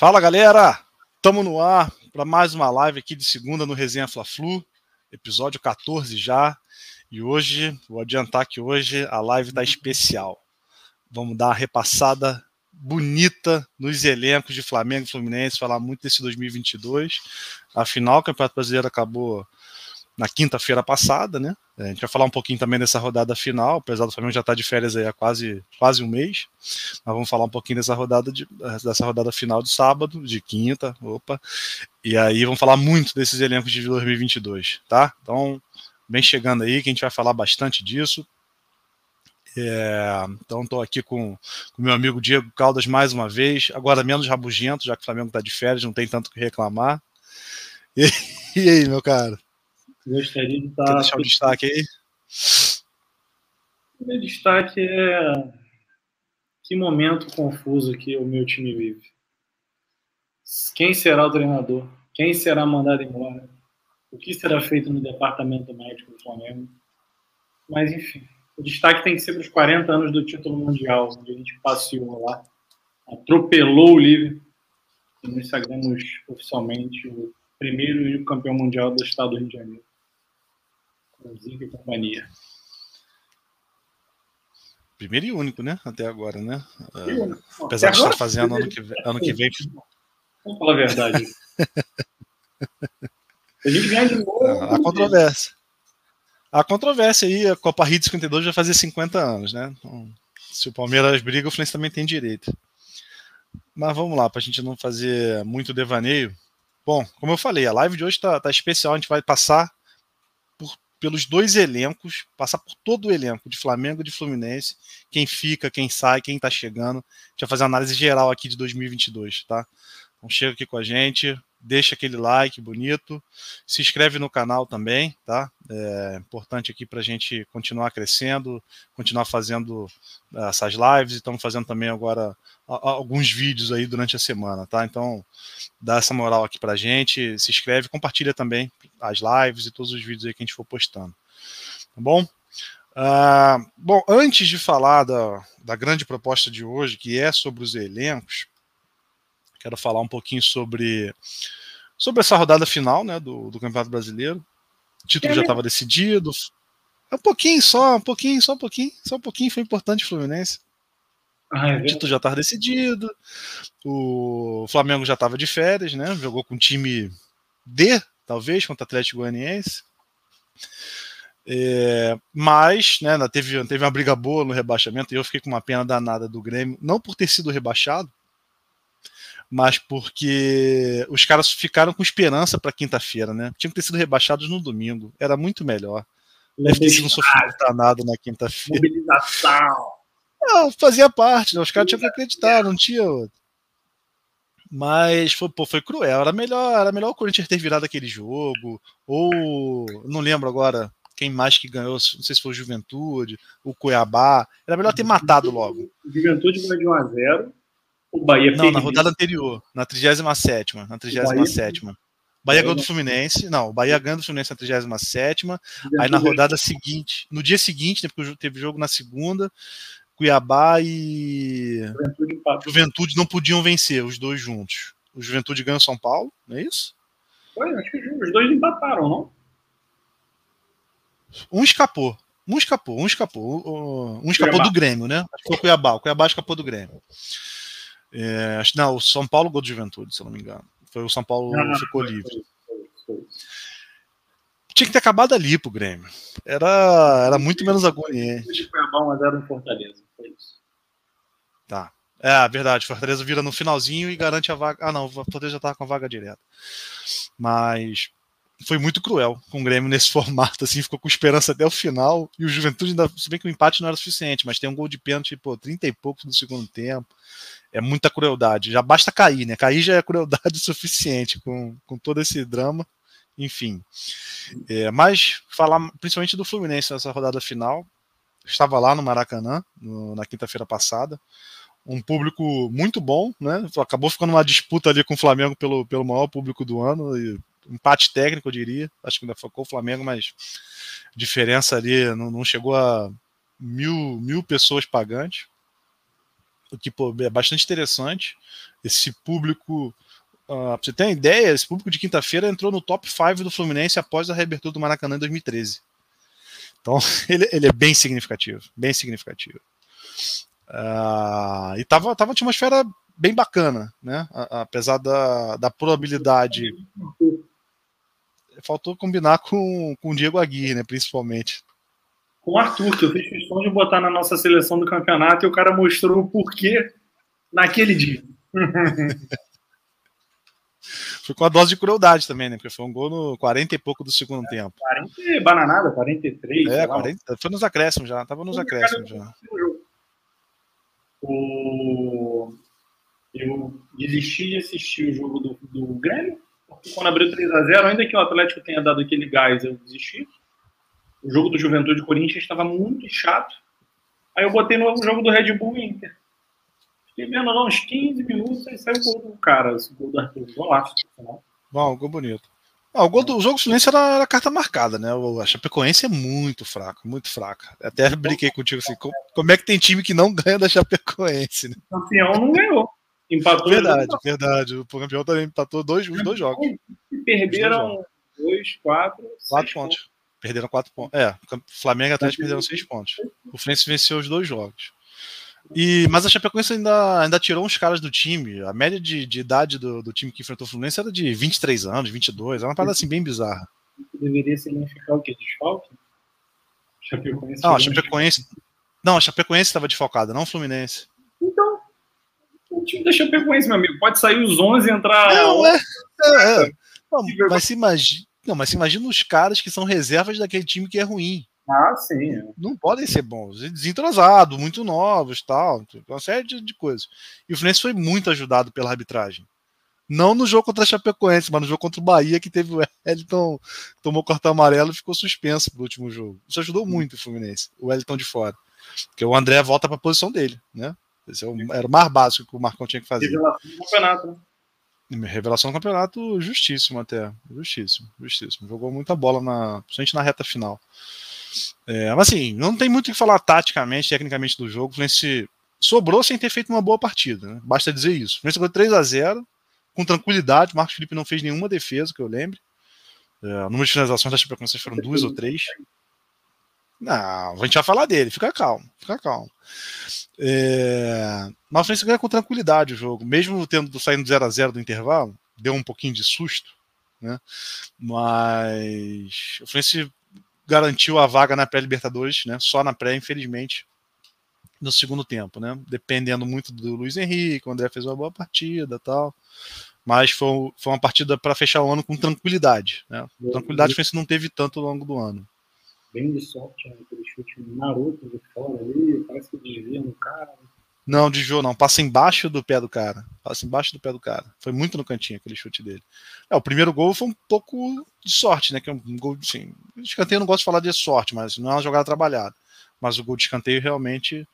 Fala galera, estamos no ar para mais uma live aqui de segunda no Resenha Fla-Flu, episódio 14 já. E hoje, vou adiantar que hoje a live está especial. Vamos dar uma repassada bonita nos elencos de Flamengo e Fluminense, falar muito desse 2022. Afinal, o Campeonato Brasileiro acabou na quinta-feira passada, né? A gente vai falar um pouquinho também dessa rodada final, apesar do Flamengo já estar tá de férias aí há quase, quase um mês. Mas vamos falar um pouquinho dessa rodada, de, dessa rodada final de sábado, de quinta, opa. E aí vamos falar muito desses elencos de 2022, tá? Então, bem chegando aí, que a gente vai falar bastante disso. É, então estou aqui com o meu amigo Diego Caldas mais uma vez, agora menos rabugento, já que o Flamengo está de férias, não tem tanto que reclamar. E, e aí, meu cara? Gostaria de estar. Quer deixar o destaque aí? O meu destaque é que momento confuso que o meu time vive. Quem será o treinador? Quem será mandado embora? O que será feito no departamento médico do Flamengo? Mas, enfim, o destaque tem que ser para os 40 anos do título mundial, onde a gente passeou lá, atropelou o Liverpool e nos sagramos oficialmente o primeiro e o campeão mundial do estado do Rio de Janeiro. E companhia. Primeiro e único, né? Até agora, né? Uh, apesar de estar fazendo ano que, vem, ano que vem. Vamos falar a verdade. a gente ganha de novo. A controvérsia. A controvérsia aí, a Copa Rio de 52 vai fazer 50 anos, né? Então, se o Palmeiras briga, o Fluminense também tem direito. Mas vamos lá, para a gente não fazer muito devaneio. Bom, como eu falei, a live de hoje está tá especial. A gente vai passar pelos dois elencos, passar por todo o elenco de Flamengo e de Fluminense, quem fica, quem sai, quem está chegando. A gente vai fazer uma análise geral aqui de 2022, tá? Então chega aqui com a gente, deixa aquele like bonito, se inscreve no canal também, tá? É importante aqui para a gente continuar crescendo, continuar fazendo é, essas lives, estamos fazendo também agora alguns vídeos aí durante a semana, tá? Então dá essa moral aqui para a gente, se inscreve, compartilha também as lives e todos os vídeos aí que a gente for postando, tá bom? Uh, bom, antes de falar da, da grande proposta de hoje, que é sobre os elencos, Quero falar um pouquinho sobre, sobre essa rodada final né, do, do Campeonato Brasileiro. O título é já estava decidido. Um pouquinho só, um pouquinho, só um pouquinho, só um pouquinho foi importante o Fluminense. Ah, é o título já estava decidido. O Flamengo já estava de férias, né? Jogou com time D, talvez, contra o Atlético Goianiense. É, mas né, teve, teve uma briga boa no rebaixamento e eu fiquei com uma pena danada do Grêmio, não por ter sido rebaixado, mas porque os caras ficaram com esperança para quinta-feira, né? Tinham que ter sido rebaixados no domingo, era muito melhor. Deve ter sido um sofrimento danado na quinta-feira. Mobilização. Não, fazia parte, né? os caras tinham que acreditar, não tinha outro. Mas foi, pô, foi cruel. Era melhor, era melhor o Corinthians ter virado aquele jogo. Ou não lembro agora quem mais que ganhou, não sei se foi o Juventude, o Cuiabá. Era melhor ter matado logo. Juventude ganhou de 1 a 0 o Bahia Não, na rodada anterior, na 37 na 37 Bahia, Bahia ganhou do Fluminense. Não, o Bahia ganhou do Fluminense na 37 Aí na rodada seguinte, no dia seguinte, né, porque teve jogo na segunda, Cuiabá e Juventude, Juventude não podiam vencer, os dois juntos. O Juventude ganhou São Paulo, não é isso? Foi, acho que os dois empataram, não? Um escapou. Um escapou, um escapou. Um escapou Cuiabá. do Grêmio, né? Acho que foi o Cuiabá. O Cuiabá escapou do Grêmio. É, não, o São Paulo gol de Juventude, se eu não me engano. Foi o São Paulo que ficou livre. Tinha que ter acabado ali pro Grêmio. Era, era muito menos agoniante. Foi a bola 0 no Fortaleza. Foi isso. Tá. É, verdade. Fortaleza vira no finalzinho e garante a vaga. Ah, não, o Fortaleza já tava com a vaga direta. Mas foi muito cruel com o Grêmio nesse formato, assim, ficou com esperança até o final, e o Juventude ainda, se bem que o empate não era suficiente, mas tem um gol de pênalti, pô, 30 e poucos no segundo tempo, é muita crueldade, já basta cair, né, cair já é crueldade suficiente com, com todo esse drama, enfim. É, mas falar principalmente do Fluminense nessa rodada final, estava lá no Maracanã, no, na quinta-feira passada, um público muito bom, né? Acabou ficando uma disputa ali com o Flamengo pelo, pelo maior público do ano, e empate técnico, eu diria. Acho que ainda focou o Flamengo, mas diferença ali não, não chegou a mil, mil pessoas pagantes. O que pô, é bastante interessante. Esse público, uh, pra você ter uma ideia, esse público de quinta-feira entrou no top 5 do Fluminense após a reabertura do Maracanã em 2013. Então, ele, ele é bem significativo, bem significativo. Uh, e tava, tava uma atmosfera bem bacana, né? apesar da, da probabilidade. Faltou combinar com, com o Diego Aguirre, né? Principalmente. Com o Arthur, que eu fiz questão de botar na nossa seleção do campeonato e o cara mostrou o porquê naquele dia. foi com a dose de crueldade também, né? Porque foi um gol no 40 e pouco do segundo é, tempo. 40 bananada, 43. É, 40, foi nos acréscimos já, tava nos acréscimos já. O... Eu desisti de assistir o jogo do, do Grêmio, porque quando abriu 3x0, ainda que o Atlético tenha dado aquele gás, eu desisti. O jogo do Juventude Corinthians estava muito chato. Aí eu botei no jogo do Red Bull Inter. Fiquei vendo lá uns 15 minutos, aí saiu o gol do cara, esse gol do Arthur. Golaço. Bom, gol bonito. Ah, o, gol do, o jogo do Fluminense era, era carta marcada, né? A Chapecoense é muito fraca, muito fraca. Até brinquei contigo assim, como, como, é que tem time que não ganha da Chapecoense, né? O campeão não ganhou. Empatou. Verdade, verdade. O campeão também empatou dois, os dois jogos. E perderam dois, quatro. Quatro pontos. pontos. Perderam quatro pontos. É, Flamengo e Atlético perderam seis pontos. O Fluminense venceu os dois jogos. E, mas a Chapecoense ainda, ainda tirou uns caras do time. A média de, de idade do, do, time que enfrentou o Fluminense era de 23 anos, 22. É uma parada assim bem bizarra. Deveria significar o quê? Desfalque? Chapecoense não, a Chapecoense. Não, a Chapecoense estava desfalcada, não o Fluminense. Então, o time da Chapecoense, meu amigo, pode sair os 11 e entrar. Não, é. é, é. Não, mas, se imagina, não, mas se imagina os caras que são reservas daquele time que é ruim. Ah, sim. É. Não podem ser bons. Desentrosados, muito novos, tal. Uma série de, de, coisas. E o Fluminense foi muito ajudado pela arbitragem. Não no jogo contra a Chapecoense, mas no jogo contra o Bahia, que teve o Wellington, tomou cartão amarelo e ficou suspenso pro último jogo. Isso ajudou muito o Fluminense, o Wellington de fora. Porque o André volta para a posição dele, né? Esse é o, era o mais básico que o Marcão tinha que fazer. Revelação do campeonato, né? Revelação do campeonato, justíssimo até. Justíssimo, justíssimo. Jogou muita bola, na, principalmente na reta final. É, mas assim, não tem muito o que falar taticamente, tecnicamente do jogo. O Fluminense sobrou sem ter feito uma boa partida. Né? Basta dizer isso. O Fluminense ganhou 3 a 0 com tranquilidade. O Marcos Felipe não fez nenhuma defesa, que eu lembre. É, o número de finalizações da Chapecoense foram duas ou três. Não, a gente vai falar dele, fica calmo, fica calmo. É... Mas o Fluminense ganha com tranquilidade o jogo, mesmo tendo saindo 0 a 0 do intervalo, deu um pouquinho de susto, né? Mas o Fluminense garantiu a vaga na pré-Libertadores, né? Só na pré, infelizmente, no segundo tempo, né? Dependendo muito do Luiz Henrique, o André fez uma boa partida, tal. Mas foi, foi uma partida para fechar o ano com tranquilidade, né? Tranquilidade que não teve tanto ao longo do ano. Bem de sorte, né? aquele chute maroto de fora ali, parece que desvia no cara. Não, desviou não. Passa embaixo do pé do cara. Passa embaixo do pé do cara. Foi muito no cantinho aquele chute dele. É, o primeiro gol foi um pouco de sorte, né? Que é um gol, assim, escanteio eu não gosto de falar de sorte, mas não é uma jogada trabalhada. Mas o gol de escanteio realmente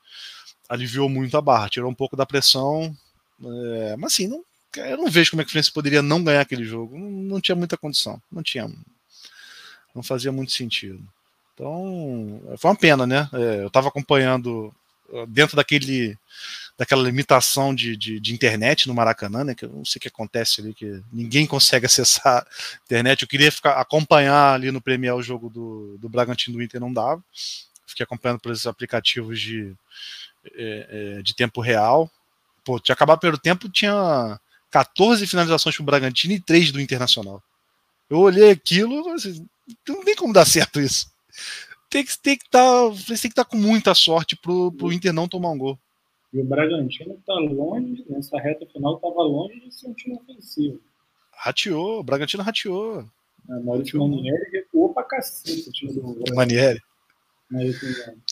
aliviou muito a barra, tirou um pouco da pressão. É, mas assim, não, eu não vejo como é que o Fluminense poderia não ganhar aquele jogo. Não, não tinha muita condição. Não tinha. Não fazia muito sentido. Então, foi uma pena, né? É, eu estava acompanhando dentro daquele daquela limitação de, de, de, internet no Maracanã, né? Que eu não sei o que acontece ali, que ninguém consegue acessar a internet. Eu queria ficar, acompanhar ali no Premier o jogo do, do Bragantino do Inter, não dava. Fiquei acompanhando por esses aplicativos de, é, é, de tempo real. Pô, tinha acabado pelo tempo, tinha 14 finalizações para o Bragantino e 3 do Internacional. Eu olhei aquilo, assim, não tem como dar certo isso tem que tem que estar tá, tem que estar tá com muita sorte pro, pro Inter não tomar um gol. E o Bragantino está longe, nessa reta final estava longe de ser um time ofensivo. Rateou, o Bragantino rateou. É, Maurício Manieri recuou pra cacete o time do Manieri.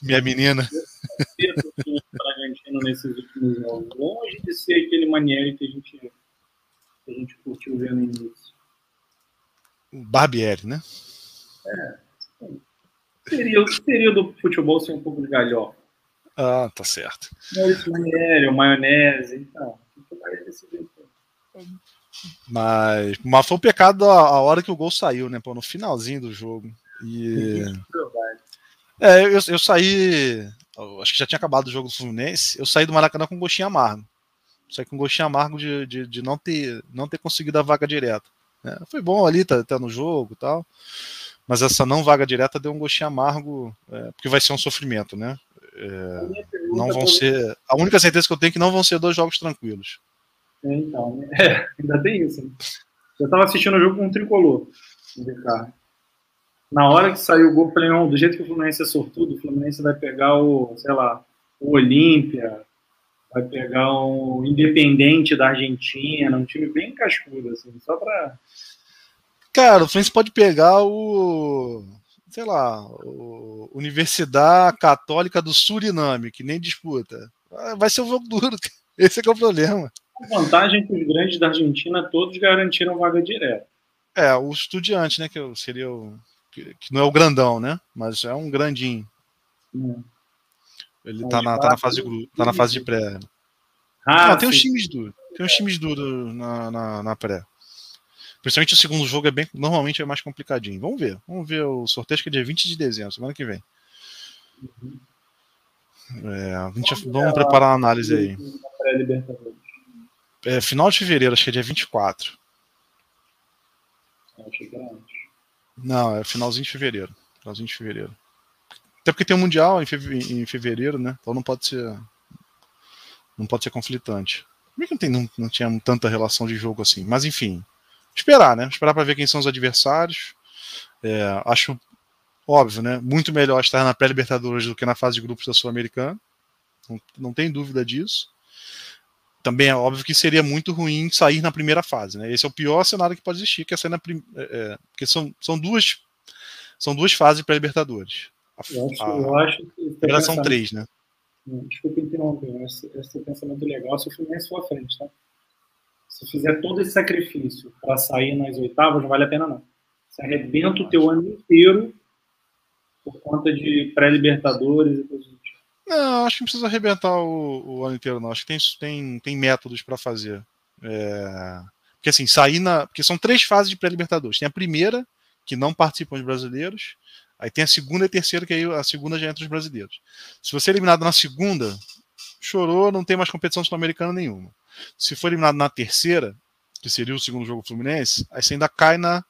Minha menina. Bragantino nesses últimos jogos. Longe de ser aquele Manieri que a gente, que a gente curtiu ver no início. Barbieri, né? É. Seria, seria do futebol sem um pouco de galhofa. Ah, tá certo. Maurício Manieri, maionese, então. Mas, mas foi um pecado a, a, hora que o gol saiu, né? Pô, no finalzinho do jogo. E. É, eu, eu saí. acho que já tinha acabado o jogo do Fluminense, eu saí do Maracanã com um gostinho amargo. Saí com um gostinho amargo de, de, de não, ter, não ter conseguido a vaga direta. Né? Foi bom ali, tá, tá no jogo e tal. Mas essa não vaga direta deu um gostinho amargo, é, porque vai ser um sofrimento, né? É, não vão ser. A única certeza que eu tenho é que não vão ser dois jogos tranquilos. É, então, né? é, ainda tem isso. Né? Eu estava assistindo o jogo com um tricolor Na hora que saiu o gol, eu falei, não, do jeito que o Fluminense é sortudo, o Fluminense vai pegar o, sei lá, o Olímpia, vai pegar o Independente da Argentina, um time bem cascudo, assim, só para Cara, o Fluminense pode pegar o. Sei lá, o Universidade Católica do Suriname, que nem disputa. Ah, vai ser um jogo duro. Esse é, é o problema. A vantagem é que os grandes da Argentina todos garantiram vaga direta. É, o estudiante, né? Que seria o. Que, não é o grandão, né? Mas é um grandinho. Hum. Ele tá na, tá na fase de tá na fase de pré. Ah, não, tem uns times duros. Tem uns times duros na, na, na pré. Principalmente o segundo jogo é bem. Normalmente é mais complicadinho. Vamos ver. Vamos ver o sorteio que é dia 20 de dezembro, semana que vem. É, a gente, vamos preparar uma análise aí. É, final de fevereiro, acho que é dia 24. Não, é finalzinho de fevereiro. Finalzinho de fevereiro. Até porque tem o um Mundial em fevereiro, né? Então não pode ser. Não pode ser conflitante. Por que não, tem, não, não tinha tanta relação de jogo assim? Mas enfim esperar, né? Esperar para ver quem são os adversários. É, acho óbvio, né? Muito melhor estar na pré-Libertadores do que na fase de grupos da Sul-Americana. Não, não tem dúvida disso. Também é óbvio que seria muito ruim sair na primeira fase, né? Esse é o pior cenário que pode existir, que é sair na primeira. É, é, porque são, são duas são duas fases pré-Libertadores. Eu acho, eu acho que. são três, né? Desculpa interromper, esse, esse pensamento legal se o Fluminense for à frente, tá? Se fizer todo esse sacrifício para sair nas oitavas, não vale a pena, não. Você arrebenta o teu ano inteiro por conta de pré-libertadores e coisas do tipo. Não, acho que não precisa arrebentar o, o ano inteiro, não. Acho que tem, tem, tem métodos para fazer. É... Porque assim, sair na. Porque são três fases de pré-libertadores. Tem a primeira, que não participam os brasileiros. Aí tem a segunda e a terceira, que aí a segunda já entra os brasileiros. Se você é eliminado na segunda, chorou, não tem mais competição sul-americana nenhuma. Se for eliminado na terceira, que seria o segundo jogo Fluminense, aí você ainda cai na,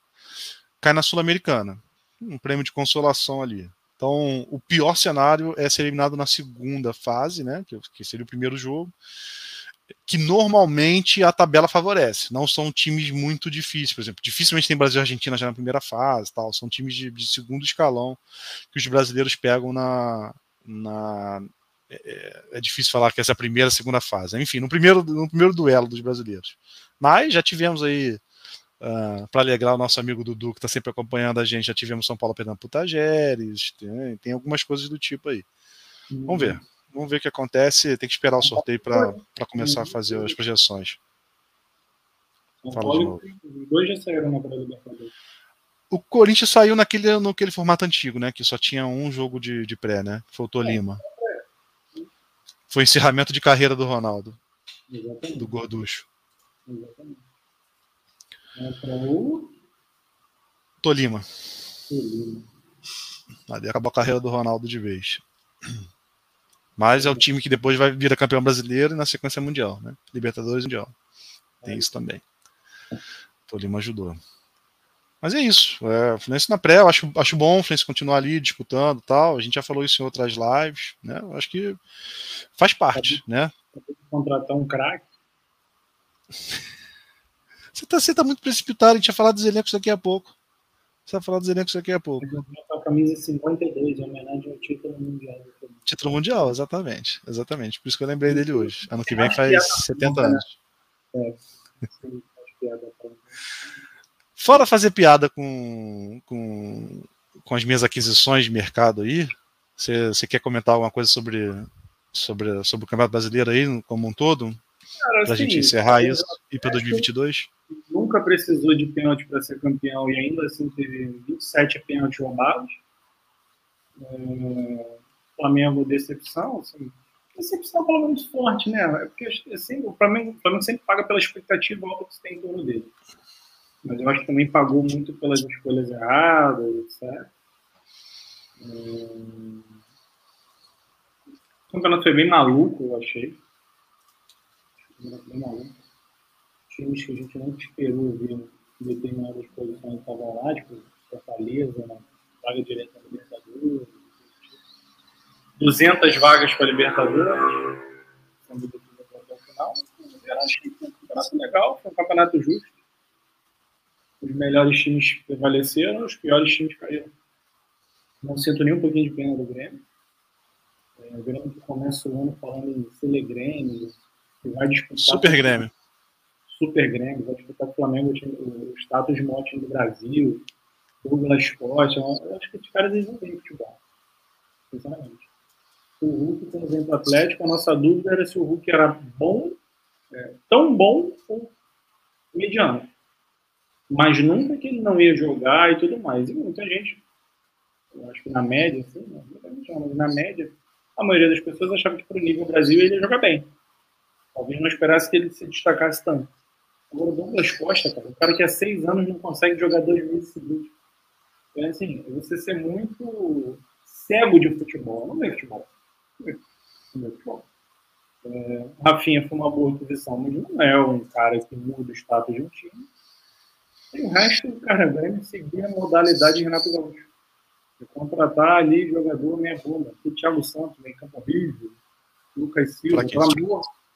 cai na Sul-Americana. Um prêmio de consolação ali. Então, o pior cenário é ser eliminado na segunda fase, né? Que, que seria o primeiro jogo. Que normalmente a tabela favorece. Não são times muito difíceis, por exemplo. Dificilmente tem Brasil e Argentina já na primeira fase, tal. São times de, de segundo escalão que os brasileiros pegam na, na, é, é, difícil falar que essa é a primeira, segunda fase. Enfim, no primeiro, no primeiro duelo dos brasileiros. Mas já tivemos aí, uh, ah, para alegrar o nosso amigo Dudu, que está sempre acompanhando a gente, já tivemos São Paulo perdendo Putageres, tem, tem algumas coisas do tipo aí. Vamos ver. Vamos ver o que acontece. Tem que esperar o sorteio para começar a fazer as projeções. Fala de novo. Os dois já saíram na. O Corinthians saiu naquele, naquele formato antigo, né? Que só tinha um jogo de, de pré, né? Faltou é. Foi o encerramento de carreira do Ronaldo. Exatamente. Do Gorducho. Exatamente. É para o Tolima. Tolima. Ali acabou a carreira do Ronaldo de vez. Mas é o time que depois vai virar campeão brasileiro e na sequência mundial, né? Libertadores Mundial. Tem isso também. Tolima ajudou. Mas é isso. É, Fluminense na pré, eu acho, acho bom o Fluminense continuar ali disputando tal. A gente já falou isso em outras lives, né? Eu acho que faz parte, né? Contratar um craque. Você tá, você tá muito precipitado, a gente vai falar dos elencos daqui a pouco. Você vai falar dos elencos daqui a pouco. A camisa 52, em homenagem ao título mundial. Título mundial, exatamente. Exatamente. Por isso que eu lembrei dele hoje. Ano que vem faz 70 anos. É. Fora fazer piada com, com, com as minhas aquisições de mercado aí, você quer comentar alguma coisa sobre, sobre, sobre o Campeonato Brasileiro aí como um todo? Para a gente encerrar isso e para 2022? Nunca precisou de pênalti para ser campeão e ainda assim teve 27 pênaltis roubados. É, Flamengo, decepção. Assim, decepção é pelo menos forte, né? É porque assim, o, Flamengo, o Flamengo sempre paga pela expectativa alta que você tem em torno dele mas eu acho que também pagou muito pelas escolhas erradas, etc. Hum... O campeonato foi bem maluco, eu achei. Bem maluco. Times que a gente não esperou ver em determinadas posições estavam lá, tipo Fortaleza, né? vaga direta na Libertadores. 200 vagas para Libertadores. Sendo até o final. Eu acho que foi um campeonato legal, foi um campeonato justo. Os melhores times prevaleceram, os piores times caíram. Não sinto nem um pouquinho de pena do Grêmio. É, o Grêmio que começa o ano falando em Selegrêmio, que vai disputar. Super Grêmio. Super Grêmio, vai disputar o Flamengo o status de maior time do Brasil, Douglas Esporte. Eu acho que os caras eles não têm futebol. Sinceramente. O Hulk, quando vem para o Atlético, a nossa dúvida era se o Hulk era bom, é, tão bom ou mediano. Mas nunca que ele não ia jogar e tudo mais. E muita gente, eu acho que na média, assim, não, na média, a maioria das pessoas achava que para o nível Brasil ele ia jogar bem. Talvez não esperasse que ele se destacasse tanto. Agora, o Douglas Costa, cara, um cara que há seis anos não consegue jogar dois meses seguidos. É assim, você ser muito cego de futebol. Não é futebol. Não é futebol. É, Rafinha foi uma boa aquisição, mas não é um cara que muda o status de um time. E o resto, cara, vai seguir a modalidade de Renato Gaúcho. De contratar ali jogador meia bomba. O Thiago Santos, meio campo horrível. Lucas Silva, tá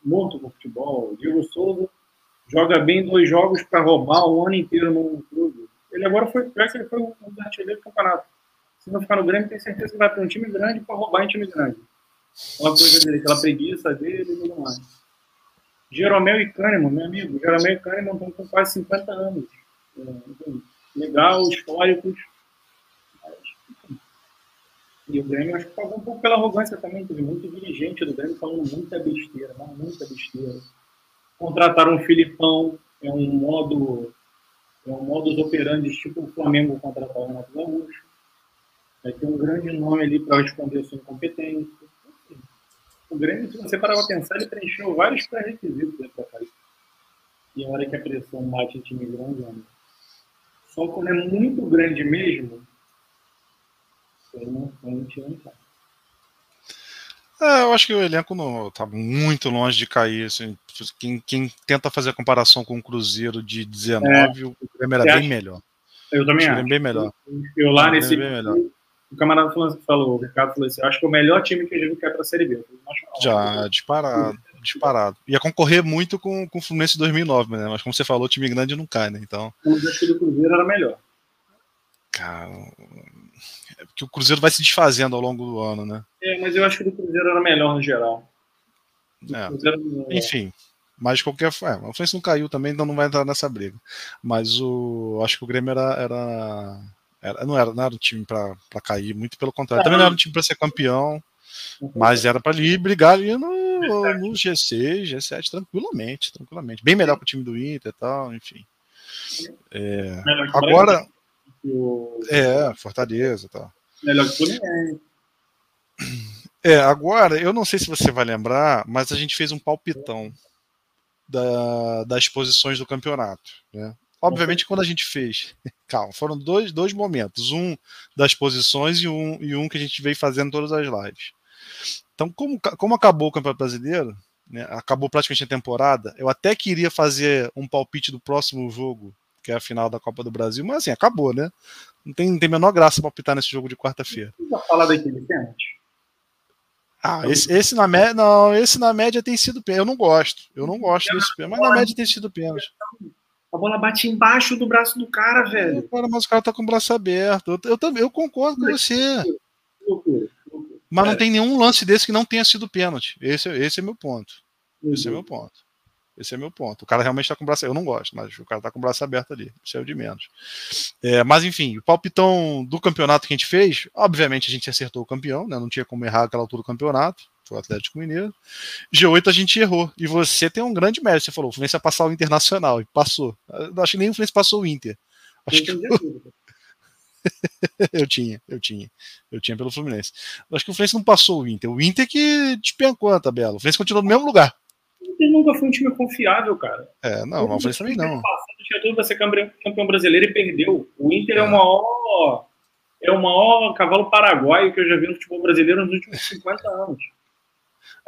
morto, no futebol. Diego Souza joga bem dois jogos para roubar o ano inteiro no clube. Ele agora foi, parece que ele foi um dos artilheiros do campeonato. Se não ficar no Grêmio, tem certeza que vai para um time grande para roubar em time grande. Aquela coisa dele, aquela preguiça dele e tudo mais. Jeromel e Kahneman, meu amigo. Jeromel e Kahneman estão com quase 50 anos. É, legal, históricos. E o Grêmio acho que pagou um pouco pela arrogância também. Teve muito dirigente do Grêmio falando muita besteira, não, muita besteira. Contrataram um Filipão, é um modo é um modus operandi tipo o Flamengo contratar o Renato Gaúcho. Vai ter um grande nome ali para responder a sua incompetência. O Grêmio, se você parar para pensar, ele preencheu vários pré-requisitos dentro da casa. E a hora que a pressão bate em time grande, anda. Só quando é muito grande mesmo, você não sente, sabe. É, eu acho que o elenco não tá muito longe de cair. Assim, quem, quem, tenta fazer a comparação com o Cruzeiro de 19, é. o Grêmio era bem melhor. Eu também acho. Bem melhor. Eu lá nesse. Bem melhor. O camarada falou, o Ricardo falou assim: acho que é o melhor time que a gente quer para a Série B. Já, disparado, disparado. Ia concorrer muito com, com o Fluminense 2009, né? Mas como você falou, time grande não cai, né? Então. O acho que do Cruzeiro era melhor. Cara, é porque o Cruzeiro vai se desfazendo ao longo do ano, né? É, mas eu acho que o Cruzeiro era melhor no geral. É. Cruzeiro... Enfim, mas qualquer forma, é, o Fluminense não caiu também, então não vai entrar nessa briga. Mas o acho que o Grêmio era, era, era não era não era um time para cair, muito pelo contrário. Também não era um time para ser campeão, mas era para ali brigar ali no, no G6, G7 tranquilamente, tranquilamente. Bem melhor que o time do Inter e tal, enfim. É, agora é, Fortaleza e tal. Melhor que o É, agora, eu não sei se você vai lembrar, mas a gente fez um palpitão da, das posições do campeonato. Né? Obviamente, quando a gente fez. Calma, foram dois, dois momentos. Um das posições e um, e um que a gente veio fazendo todas as lives. Então, como, como acabou o Campeonato Brasileiro, né, acabou praticamente a temporada, eu até queria fazer um palpite do próximo jogo, que é a final da Copa do Brasil, mas assim, acabou, né? Não tem, não tem a menor graça palpitar nesse jogo de quarta-feira. falar daquele pênalti? Ah, esse, esse, na média. Não, esse na média tem sido pênalti. Eu não gosto. Eu não gosto desse pênalti, mas na média tem sido pênalti. A bola bate embaixo do braço do cara, velho. Cara, mas o cara tá com o braço aberto. Eu, também eu concordo com você. Mas não tem nenhum lance desse que não tenha sido pênalti. Esse, esse é meu ponto. Esse é meu ponto. Esse é meu ponto. O cara realmente está com o braço. Eu não gosto, mas o cara está com o braço aberto ali. Isso é o de menos. É, mas enfim, o palpitão do campeonato que a gente fez, obviamente a gente acertou o campeão, né? Não tinha como errar aquela altura do campeonato. O Atlético Mineiro. G8 a gente errou. E você tem um grande mérito. Você falou, o Fluminense ia passar o Internacional. E passou. Eu acho que nem o Fluminense passou o Inter. Acho eu que... eu tinha, eu tinha. Eu tinha pelo Fluminense. Eu acho que o Fluminense não passou o Inter. O Inter que despencou a tabela. O Fluminense continuou no mesmo lugar. Inter nunca foi um time confiável, cara. É, não, o Alvarez também não. Tinha tudo pra ser campeão brasileiro e perdeu. O Inter é, é o maior. É o maior cavalo paraguaio que eu já vi no futebol brasileiro nos últimos 50 anos.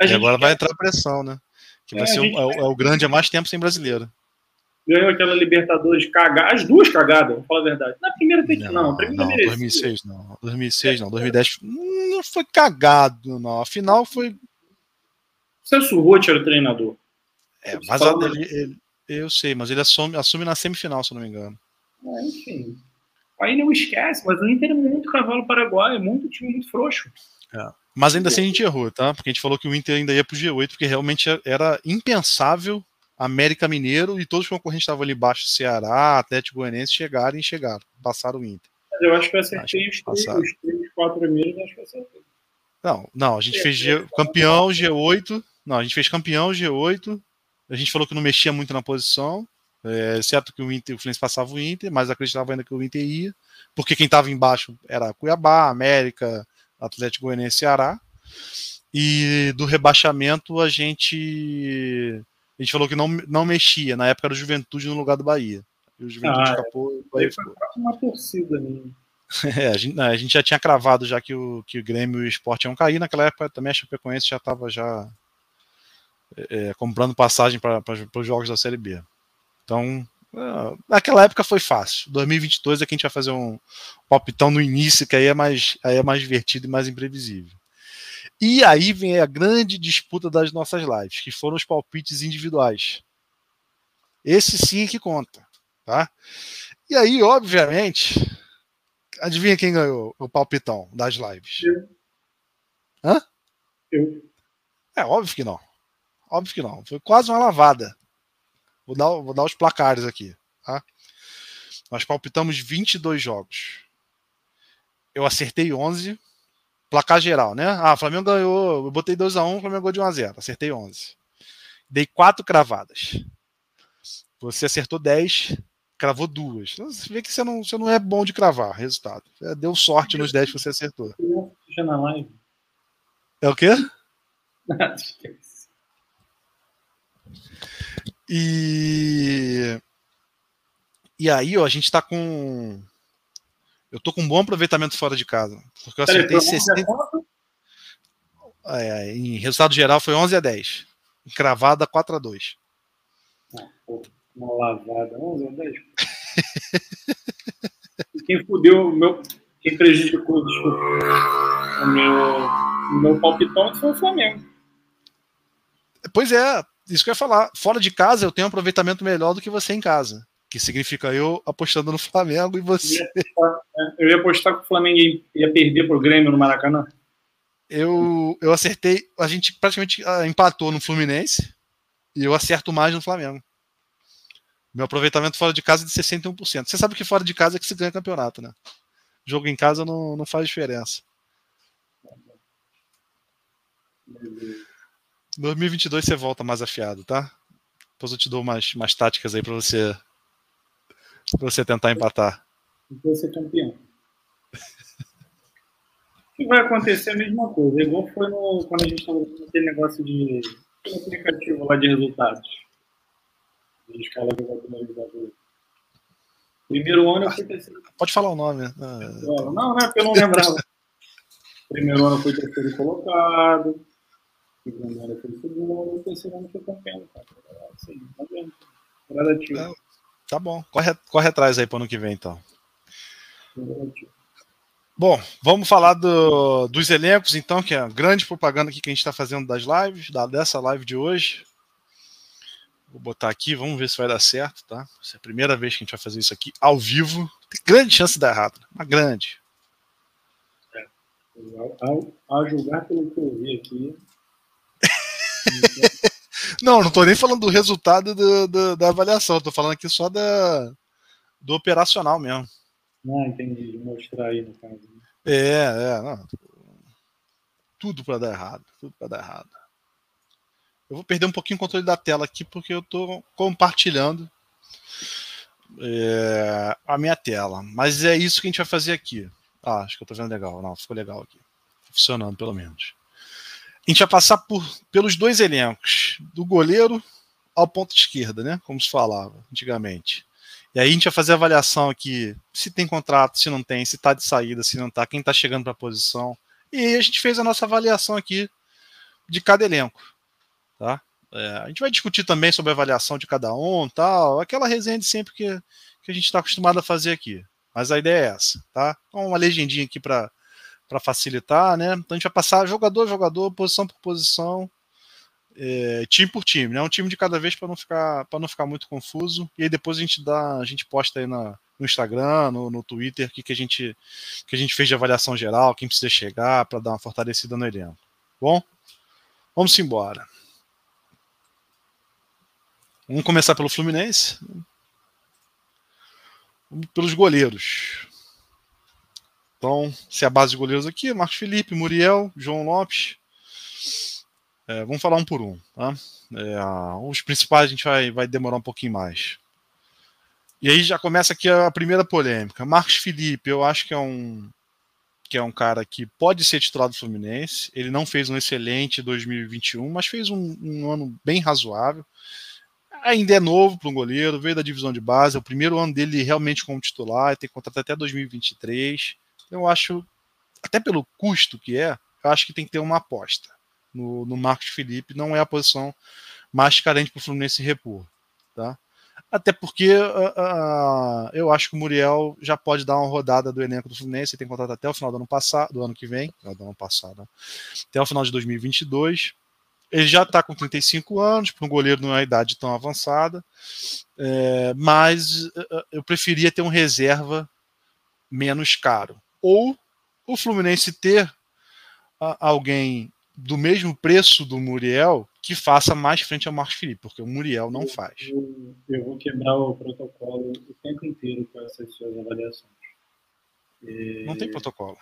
E agora quer... vai entrar pressão, né? Que vai é, ser o, é, é o grande há mais tempo sem brasileiro ganhou aquela Libertadores cagada, as duas cagadas, vou falar a verdade. Na primeira tem não, não, primeira não, 2006 não, 2006 não, 2010 não foi cagado, não. A final foi. Celso Roth era o treinador. É, mas a, ele, ele, eu sei, mas ele assume, assume na semifinal, se eu não me engano. É, enfim. Aí não esquece, mas o Inter é muito cavalo paraguaio, é muito time muito frouxo. É. Mas ainda assim a gente errou, tá? Porque a gente falou que o Inter ainda ia pro G8, porque realmente era impensável América Mineiro e todos os concorrentes estavam ali embaixo, Ceará, Atlético Goianiense, chegaram e chegaram, passaram o Inter. Eu acho que eu acertei acho os, três, os três, quatro primeiros, acho que eu acertei. Não, não, a gente é, fez G, é, campeão G8, não, a gente fez campeão G8, a gente falou que não mexia muito na posição, é, certo que o Inter, o Fluminense passava o Inter, mas acreditava ainda que o Inter ia, porque quem estava embaixo era Cuiabá, América, Atlético Goianiense, Ceará, e do rebaixamento a gente a gente falou que não, não mexia. Na época era o Juventude no lugar do Bahia. E o Juventude ah, escapou. É. Bahia foi uma torcida né? É, a gente, a gente, já tinha cravado já que o, que o Grêmio e o Sport iam cair. Naquela época também a Chapecoense já estava já é, é, comprando passagem para os jogos da Série B. Então, é, naquela época foi fácil. 2022 é que a gente vai fazer um palpitão no início, que aí é mais, aí é mais divertido e mais imprevisível. E aí vem a grande disputa das nossas lives, que foram os palpites individuais. Esse sim é que conta, tá? E aí, obviamente, adivinha quem ganhou o palpitão das lives? Eu. Hã? Eu. É óbvio que não. Óbvio que não. Foi quase uma lavada. Vou dar, vou dar os placares aqui, tá? Nós palpitamos 22 jogos. Eu acertei 11 placar geral, né? Ah, Flamengo ganhou, eu botei 2x1, um, o Flamengo ganhou de 1x0, acertei 11. Dei quatro cravadas. Você acertou 10, cravou duas. Então, você vê que você não, você não é bom de cravar resultado. Você deu sorte nos 10 que você acertou. Já na live. É o quê? e e aí, ó, a gente tá com eu tô com um bom aproveitamento fora de casa. Porque eu acertei 60. É, em resultado geral foi 11 a 10. Cravada 4 a 2. Ah, pô, uma lavada, 11 a 10. quem fudeu, meu, quem prejudicou desculpa, o meu, o meu palpitão foi o Flamengo. Pois é, isso que eu ia falar. Fora de casa eu tenho um aproveitamento melhor do que você em casa que significa eu apostando no Flamengo e você. Eu ia apostar que o Flamengo ia perder pro Grêmio no Maracanã. Eu, eu acertei, a gente praticamente ah, empatou no Fluminense e eu acerto mais no Flamengo. Meu aproveitamento fora de casa é de 61%. Você sabe que fora de casa é que se ganha campeonato, né? Jogo em casa não, não faz diferença. 2022 você volta mais afiado, tá? Depois eu te dou umas, umas táticas aí para você para você tentar empatar. Então ser campeão. que vai acontecer a mesma coisa. Igual foi no, quando a gente estava fazendo aquele negócio de aplicativo lá de resultados. De escala de Primeiro ano eu fui terceiro. Pode falar o nome. Né? Ah, não, não, é porque eu não lembrava. Primeiro ano foi terceiro colocado. Segundo segundo. Terceiro ano foi campeão. Cara. Assim, tá vendo? Gradativo. Tá bom, corre, corre atrás aí para ano que vem, então. Bom, vamos falar do, dos elencos, então, que é a grande propaganda aqui que a gente está fazendo das lives, da, dessa live de hoje. Vou botar aqui, vamos ver se vai dar certo, tá? Essa é a primeira vez que a gente vai fazer isso aqui ao vivo. Tem grande chance de dar errado, uma grande. É. Ao, julgar pelo que eu vi aqui. Não, não tô nem falando do resultado do, do, da avaliação, tô falando aqui só da, do operacional mesmo. Ah, entendi. Mostrar aí no caso. Né? É, é, não. Tudo para dar errado, tudo para dar errado. Eu vou perder um pouquinho o controle da tela aqui porque eu tô compartilhando é, a minha tela. Mas é isso que a gente vai fazer aqui. Ah, acho que eu tô vendo legal. Não, ficou legal aqui. Funcionando, pelo menos. A gente vai passar por, pelos dois elencos, do goleiro ao ponto esquerda, né? Como se falava antigamente. E aí a gente vai fazer a avaliação aqui, se tem contrato, se não tem, se está de saída, se não está, quem está chegando para a posição. E a gente fez a nossa avaliação aqui de cada elenco. Tá? É, a gente vai discutir também sobre a avaliação de cada um, tal, aquela resenha de sempre que, que a gente está acostumado a fazer aqui. Mas a ideia é essa, tá? Então, uma legendinha aqui para facilitar, né? Então a gente vai passar jogador a jogador, posição por posição, é, time por time, né? Um time de cada vez para não ficar para não ficar muito confuso. E aí depois a gente dá, a gente posta aí na, no Instagram, no, no Twitter, o que, que a gente que a gente fez de avaliação geral, quem precisa chegar para dar uma fortalecida no elenco. Bom, vamos embora. Vamos começar pelo Fluminense. Pelos goleiros. Então, se é a base de goleiros aqui, Marcos Felipe, Muriel, João Lopes. É, vamos falar um por um. Tá? É, os principais a gente vai, vai demorar um pouquinho mais. E aí já começa aqui a primeira polêmica. Marcos Felipe, eu acho que é um que é um cara que pode ser titular do Fluminense. Ele não fez um excelente 2021, mas fez um, um ano bem razoável ainda é novo para um goleiro, veio da divisão de base, é o primeiro ano dele realmente como titular, tem contrato até 2023. Eu acho, até pelo custo que é, eu acho que tem que ter uma aposta no, no Marcos Felipe, não é a posição mais carente para o Fluminense repor. Tá? Até porque uh, uh, eu acho que o Muriel já pode dar uma rodada do elenco do Fluminense, ele tem contrato até o final do ano passado, do ano que vem, do ano passado, né? até o final de 2022. Ele já está com 35 anos, para um goleiro não é uma idade tão avançada, é, mas é, eu preferia ter um reserva menos caro. Ou o Fluminense ter alguém do mesmo preço do Muriel que faça mais frente ao Marcos Felipe, porque o Muriel não faz. Eu, eu vou quebrar o protocolo o tempo inteiro com essas suas avaliações. Não tem protocolo.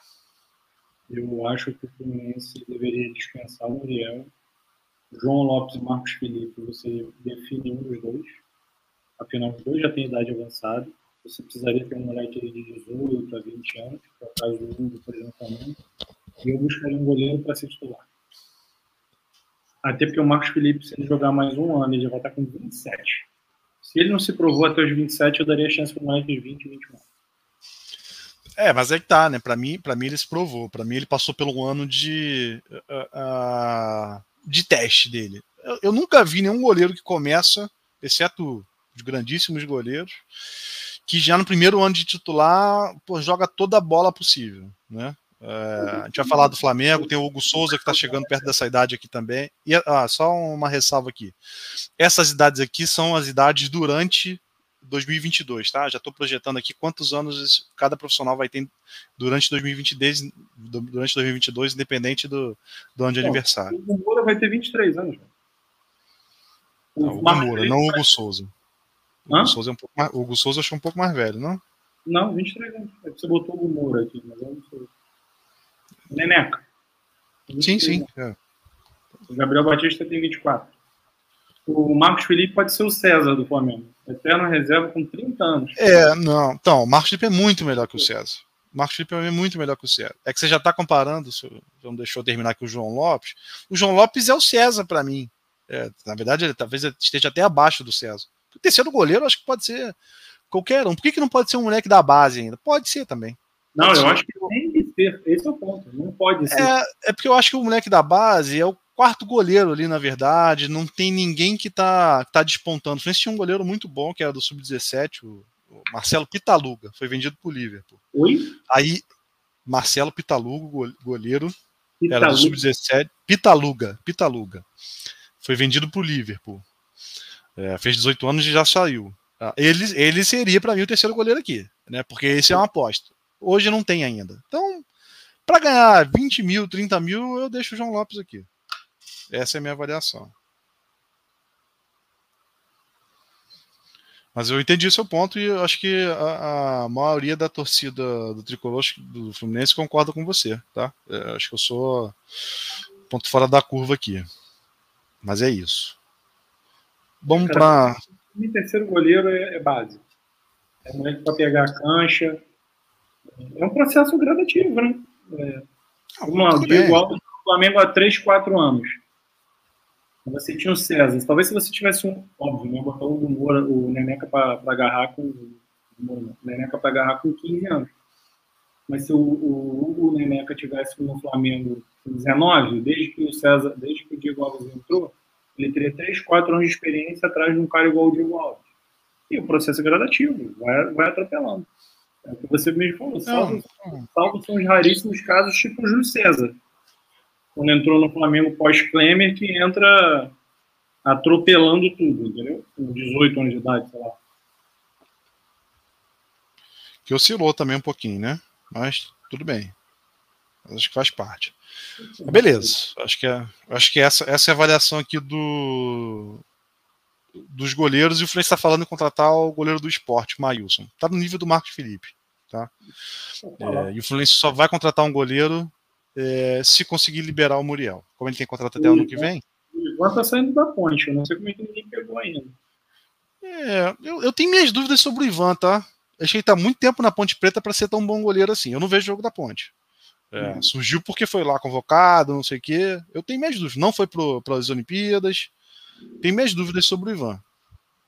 Eu acho que o Fluminense deveria dispensar o Muriel João Lopes e Marcos Felipe, você define um dos dois. Afinal, os dois já têm idade avançada. Você precisaria ter um moleque de 18 a 20 anos, que é o caso do Hugo, por exemplo, também. E eu buscaria um goleiro para ser titular. Até porque o Marcos Felipe, se ele jogar mais um ano, ele já vai estar com 27. Se ele não se provou até os 27, eu daria chance para o moleque de 20, 21. É, mas é que tá, né? Para mim, para mim ele se provou. Para mim ele passou pelo ano de uh, uh, de teste dele. Eu, eu, nunca vi nenhum goleiro que começa, exceto os grandíssimos goleiros, que já no primeiro ano de titular pô, joga toda a bola possível, né? É, a gente vai falar do Flamengo, tem o Hugo Souza que está chegando perto dessa idade aqui também. E ah, só uma ressalva aqui: essas idades aqui são as idades durante 2022, tá? Já estou projetando aqui quantos anos cada profissional vai ter durante 2022, durante 2022 independente do, do ano de aniversário. O Moura vai ter 23 anos. Não, o Moura, não o Hugo Souza. O Hugo Souza, é um pouco mais, o Hugo Souza acho um pouco mais velho, não? Não, 23 anos. É você botou o Moura aqui, mas eu não sou. Neneca. Sim, sim. É. O Gabriel Batista tem 24 o Marcos Felipe pode ser o César do Flamengo. Eterno reserva com 30 anos. É, não. Então, o Marcos Felipe é muito melhor que o César. O Marcos Felipe é muito melhor que o César. É que você já está comparando, se não deixou terminar aqui o João Lopes. O João Lopes é o César para mim. É, na verdade, ele talvez esteja até abaixo do César. O terceiro goleiro, acho que pode ser qualquer um. Por que, que não pode ser um moleque da base ainda? Pode ser também. Não, eu acho que tem que ser. Esse é o ponto. Não pode ser. É, é porque eu acho que o moleque da base é o quarto goleiro ali, na verdade. Não tem ninguém que tá, tá despontando. Fluminense tinha um goleiro muito bom, que era do Sub-17, o, o, Marcelo Pitaluga. Foi vendido pro Liverpool. Oi? Aí, Marcelo Pitaluga, goleiro, Pitaluga. era do Sub-17. Pitaluga, Pitaluga. Foi vendido pro Liverpool. É, fez 18 anos e já saiu. Ah, ele, ele seria, para mim, o terceiro goleiro aqui, né? Porque esse é uma aposta. Hoje não tem ainda. Então, para ganhar 20 mil, 30 mil, eu deixo o João Lopes aqui. Essa é a minha avaliação. Mas eu entendi o seu ponto e acho que a, a maioria da torcida do tricolor do Fluminense concorda com você, tá? Eu acho que eu sou ponto fora da curva aqui. Mas é isso. Vamos para. O terceiro goleiro é, é base. É moleque para pegar a cancha. É um processo gradativo, né? É, uma, igual o Flamengo há 3, 4 anos. Você tinha o César. Talvez se você tivesse um. Óbvio, né? Botar o Moura, o Neneca para agarrar com. O Neneca para agarrar com 15 anos. Mas se o, o Hugo Neneca tivesse no Flamengo 19, desde que o César, desde que o Diego Alves entrou, ele teria 3, 4 anos de experiência atrás de um cara igual o Diego Alves. E o processo é gradativo, vai, vai atropelando. É o que você mesmo falou, salvo, salvo são os raríssimos casos tipo o Júlio César. Quando entrou no Flamengo pós-Klemer, que entra atropelando tudo, entendeu? Com 18 anos de idade, sei lá. Que oscilou também um pouquinho, né? Mas tudo bem. Acho que faz parte. Beleza. Acho que, é, acho que essa, essa é a avaliação aqui do, dos goleiros. E o Fluminense está falando em contratar o goleiro do esporte, Mailson. Está no nível do Marcos Felipe. Tá? É, e o Fluminense só vai contratar um goleiro é, se conseguir liberar o Muriel. Como ele tem contrato até o ano que vem. Ivan tá saindo da ponte, eu não sei como é que ninguém pegou ainda. É, eu, eu tenho minhas dúvidas sobre o Ivan, tá? Acho que ele tá muito tempo na Ponte Preta para ser tão bom goleiro assim. Eu não vejo jogo da Ponte. É, uhum. Surgiu porque foi lá convocado, não sei o quê. Eu tenho minhas dúvidas. Não foi para as Olimpíadas. Tenho minhas dúvidas sobre o Ivan.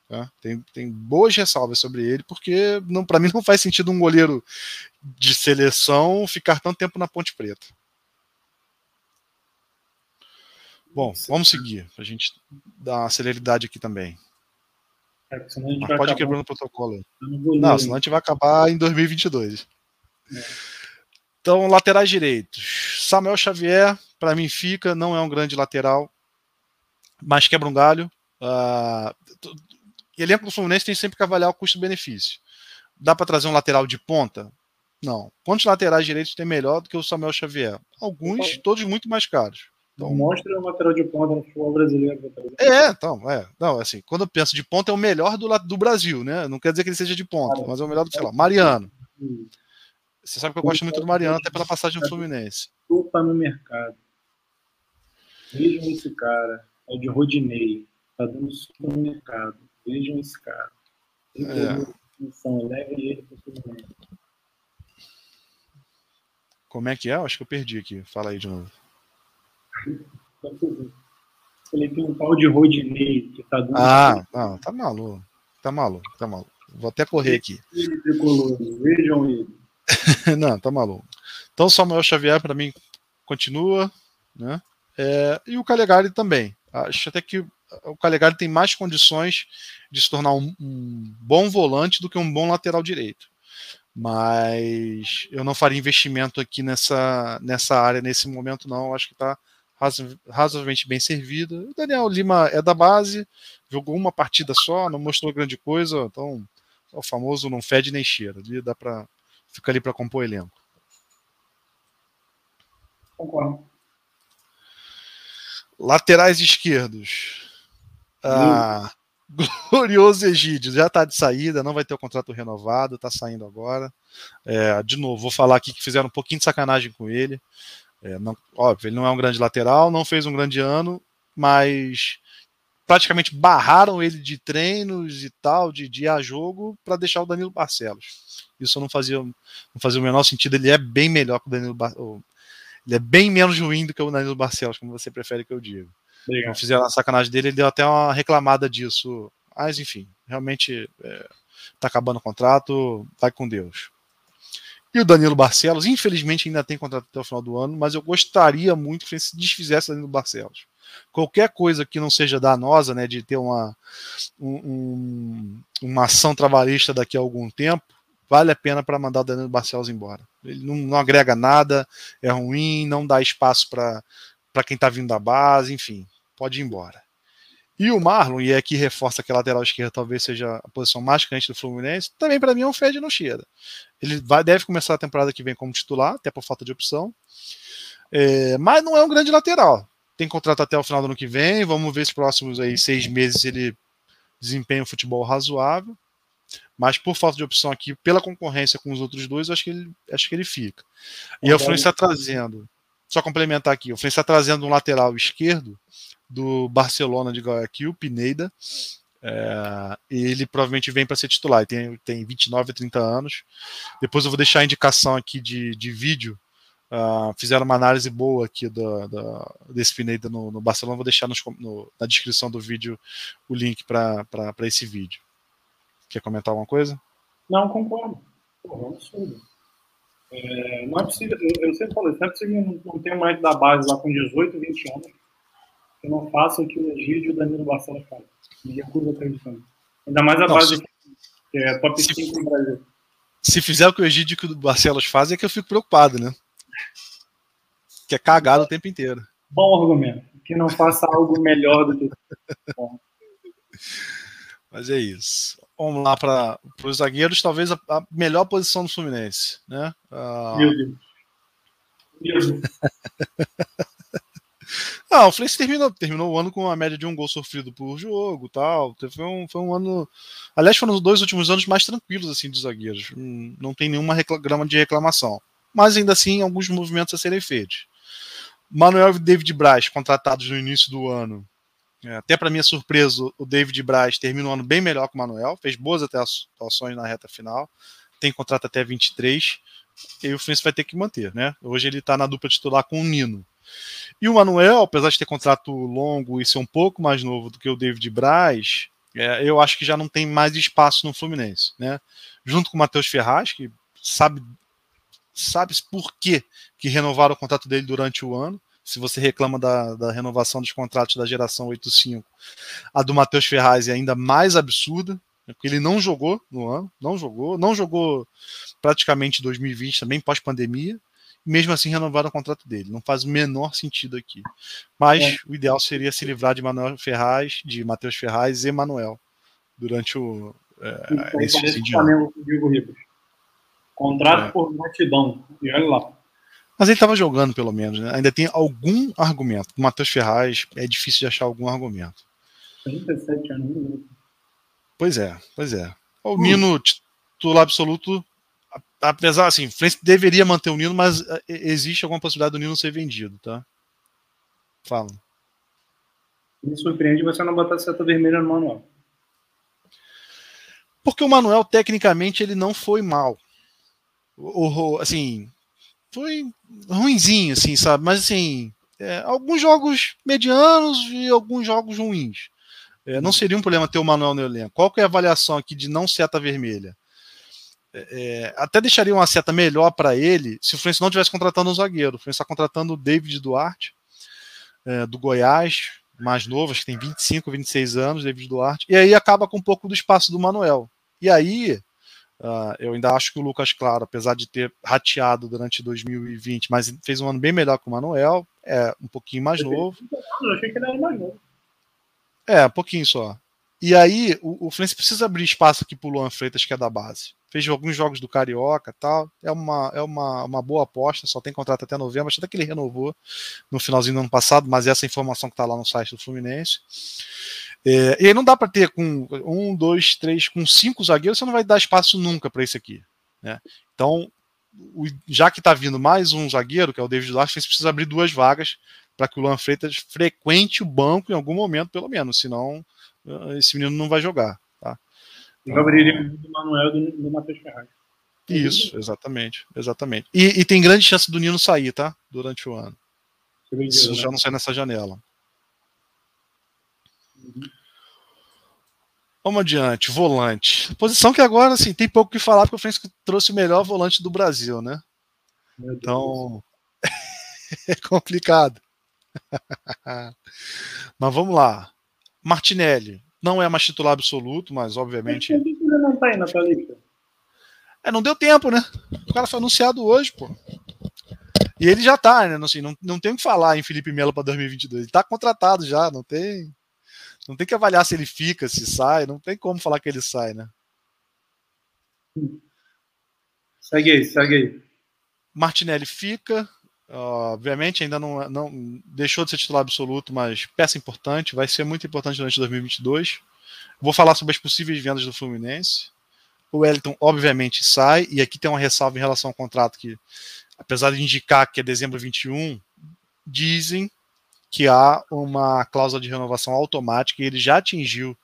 Tá? Tem, tem boas ressalvas sobre ele, porque para mim não faz sentido um goleiro de seleção ficar tanto tempo na Ponte Preta. Bom, vamos seguir, para a gente dar uma celeridade aqui também. É, pode quebrar no protocolo. Não, senão a gente vai acabar em 2022. É. Então, laterais direitos. Samuel Xavier, para mim, fica, não é um grande lateral, mas quebra um galho. Uh, elenco do Fluminense tem sempre que avaliar o custo-benefício. Dá para trazer um lateral de ponta? Não. Quantos laterais direitos tem melhor do que o Samuel Xavier? Alguns, todos muito mais caros. Então, Mostra o lateral de ponta no futebol brasileiro. É, então, é. Não, assim, quando eu penso de ponta, é o melhor do, do Brasil, né? Não quer dizer que ele seja de ponta, mas é o melhor do, sei lá, Mariano. Você sabe que eu gosto muito do Mariano, até pela passagem do Fluminense. Tá no mercado. Vejam esse cara. É de Rodinei. Tá dando super no mercado. Vejam esse cara. É. Levem ele pro Fluminense. Como é que é? Acho que eu perdi aqui. Fala aí de novo. Ele tem um pau de Rodinei que tá dando. Ah, não, tá maluco. Tá maluco, tá maluco. Vou até correr aqui. Vejam ele. não, tá maluco. Então, Samuel Xavier, para mim, continua. Né? É, e o Calegari também. Acho até que o Calegari tem mais condições de se tornar um, um, bom volante do que um bom lateral direito. Mas eu não faria investimento aqui nessa, nessa área nesse momento, não. Acho que está razoavelmente bem servida. O Daniel Lima é da base, jogou uma partida só, não mostrou grande coisa, então é o famoso não fede nem cheira. Ali dá para ficar ali para compor elenco. Concordo. Laterais esquerdos. Ah, glorioso Egídio já está de saída, não vai ter o contrato renovado, está saindo agora. É, de novo, vou falar aqui que fizeram um pouquinho de sacanagem com ele. É, não, óbvio, ele não é um grande lateral, não fez um grande ano, mas praticamente barraram ele de treinos e tal, de dia a jogo, para deixar o Danilo Barcelos. Isso não fazia, não fazia o menor sentido. Ele é bem melhor que o Danilo Barcelos. Ele é bem menos ruim do que o Danilo Barcelos, como você prefere que eu diga. Não fizeram a sacanagem dele, ele deu até uma reclamada disso. Mas enfim, realmente é, tá acabando o contrato, vai com Deus. E o Danilo Barcelos, infelizmente, ainda tem contrato até o final do ano, mas eu gostaria muito que ele se desfizesse Danilo Barcelos. Qualquer coisa que não seja danosa, né, de ter uma, um, uma ação trabalhista daqui a algum tempo, vale a pena para mandar o Danilo Barcelos embora. Ele não, não agrega nada, é ruim, não dá espaço para quem está vindo da base, enfim, pode ir embora. E o Marlon, e aqui reforça que a lateral esquerda talvez seja a posição mais quente do Fluminense, também para mim é um Fed no cheira. Ele vai, deve começar a temporada que vem como titular, até por falta de opção. É, mas não é um grande lateral. Tem contrato até o final do ano que vem. Vamos ver se próximos aí seis meses ele desempenha um futebol razoável. Mas por falta de opção aqui, pela concorrência com os outros dois, acho que ele, acho que ele fica. E o Fluminense está trazendo, só complementar aqui, o Fluminense está trazendo um lateral esquerdo do Barcelona de Guayaquil, Pineda. É, ele provavelmente vem para ser titular. Ele tem, tem 29 a 30 anos. Depois eu vou deixar a indicação aqui de, de vídeo. Uh, fizeram uma análise boa aqui da, da, desse Pineda no, no, Barcelona. Vou deixar nos, no, na descrição do vídeo o link para esse vídeo. Quer comentar alguma coisa? Não, concordo. Pô, é absurdo. É, não é possível, eu, eu sempre falei, não é possível não, não ter um moleque da base lá com 18, 20 anos que não faça o que o Egídio e o Danilo Barcelos fazem. Me recuso a acreditar. Ainda mais a não, base se, que é top 5 no Brasil. Se fizer o que o Egídio e o Barcelos fazem, é que eu fico preocupado, né? Que é cagado o tempo inteiro. Bom argumento. Que não faça algo melhor do que. Mas é isso. Vamos lá para os zagueiros, talvez a, a, melhor posição do Fluminense, né? Uh... Meu Deus. Meu Deus. Não, o Fluminense terminou, terminou o ano com uma média de um gol sofrido por jogo tal. Foi um, foi um ano. Aliás, foram os dois últimos anos mais tranquilos assim de zagueiros. Não tem nenhuma grama de reclamação. Mas ainda assim, alguns movimentos a serem feitos. Manuel e David Braz, contratados no início do ano, é, até para minha surpresa, o David Braz termina o ano bem melhor que o Manuel, fez boas atuações na reta final, tem contrato até 23, e o Fluminense vai ter que manter, né? Hoje ele está na dupla titular com o Nino. E o Manuel, apesar de ter contrato longo e ser um pouco mais novo do que o David Braz, é, eu acho que já não tem mais espaço no Fluminense, né? Junto com o Matheus Ferraz, que sabe sabe por que, que renovaram o contrato dele durante o ano se você reclama da, da renovação dos contratos da geração 8.5, a do Matheus Ferraz é ainda mais absurda, né, porque ele não jogou no ano, não jogou, não jogou praticamente 2020 também, pós-pandemia, mesmo assim renovaram o contrato dele. Não faz o menor sentido aqui. Mas é. o ideal seria se livrar de Manuel Ferraz, de Matheus Ferraz e Manuel durante o é, então, esse ano. Contrato é. por gratidão. E olha lá. Mas ele estava jogando, pelo menos, né? Ainda tem algum argumento. O Matheus Ferraz é difícil de achar algum argumento. 37 anos. Né? Pois é, pois é. O hum. Nino, titular absoluto, apesar, assim, o deveria manter o Nino, mas é, existe alguma possibilidade do Nino ser vendido, tá? Fala. Me surpreende você não botar seta vermelha no Manuel. Porque o Manuel, tecnicamente, ele não foi mal. Assim, foi ruinzinho, assim, sabe? Mas assim, é, alguns jogos medianos e alguns jogos ruins. É, não seria um problema ter o Manuel no elenco. Qual que é a avaliação aqui de não seta vermelha? É, é até deixaria uma seta melhor para ele se o Fluminense não tivesse contratando um zagueiro. O Fluminense está contratando o David Duarte, é, do Goiás, mais novo, acho que tem 25, 26 anos, David Duarte, e aí acaba com um pouco do espaço do Manuel. E aí Uh, eu ainda acho que o Lucas Claro, apesar de ter rateado durante 2020, mas fez um ano bem melhor que o Manuel, é um pouquinho mais novo. Eu achei que ele era mais novo. É, um pouquinho só. E aí, o, o Fluminense precisa abrir espaço aqui para o Luan Freitas, que é da base. Fez alguns jogos do Carioca tal. É uma, é uma, uma boa aposta, só tem contrato até novembro. Acho até que ele renovou no finalzinho do ano passado, mas essa informação que está lá no site do Fluminense. É, e aí não dá para ter com um, dois, três, com cinco zagueiros, você não vai dar espaço nunca para esse aqui. Né? Então, o, já que está vindo mais um zagueiro, que é o David Duarte, você precisa abrir duas vagas para que o Luan Freitas frequente o banco em algum momento, pelo menos, senão eh, esse menino não vai jogar. Eu abriria do Manuel e do, do Matheus Ferraz. Isso, exatamente, exatamente. E, e, tem grande chance do Nino sair, tá? Durante o ano. Isso já não sai nessa janela. Vamos adiante, volante. Posição que agora assim, tem pouco o que falar, porque o Fluminense trouxe o melhor volante do Brasil, né? Então é complicado. mas vamos lá. Martinelli não é mais titular absoluto, mas obviamente. Por que ele não tá aí na tua lista? É, não deu tempo, né? O cara foi anunciado hoje, pô. E ele já tá, né? Assim, não, não tem o que falar em Felipe Melo para 2022. Ele tá contratado já, não tem. Não tem que avaliar se ele fica, se sai, não tem como falar que ele sai, né? Segue aí, segue aí. Martinelli fica, obviamente ainda não, não deixou de ser titular absoluto, mas peça importante, vai ser muito importante durante 2022. Vou falar sobre as possíveis vendas do Fluminense. O Wellington, obviamente, sai, e aqui tem uma ressalva em relação ao contrato que, apesar de indicar que é dezembro 21, dizem que há uma cláusula de renovação automática e ele já atingiu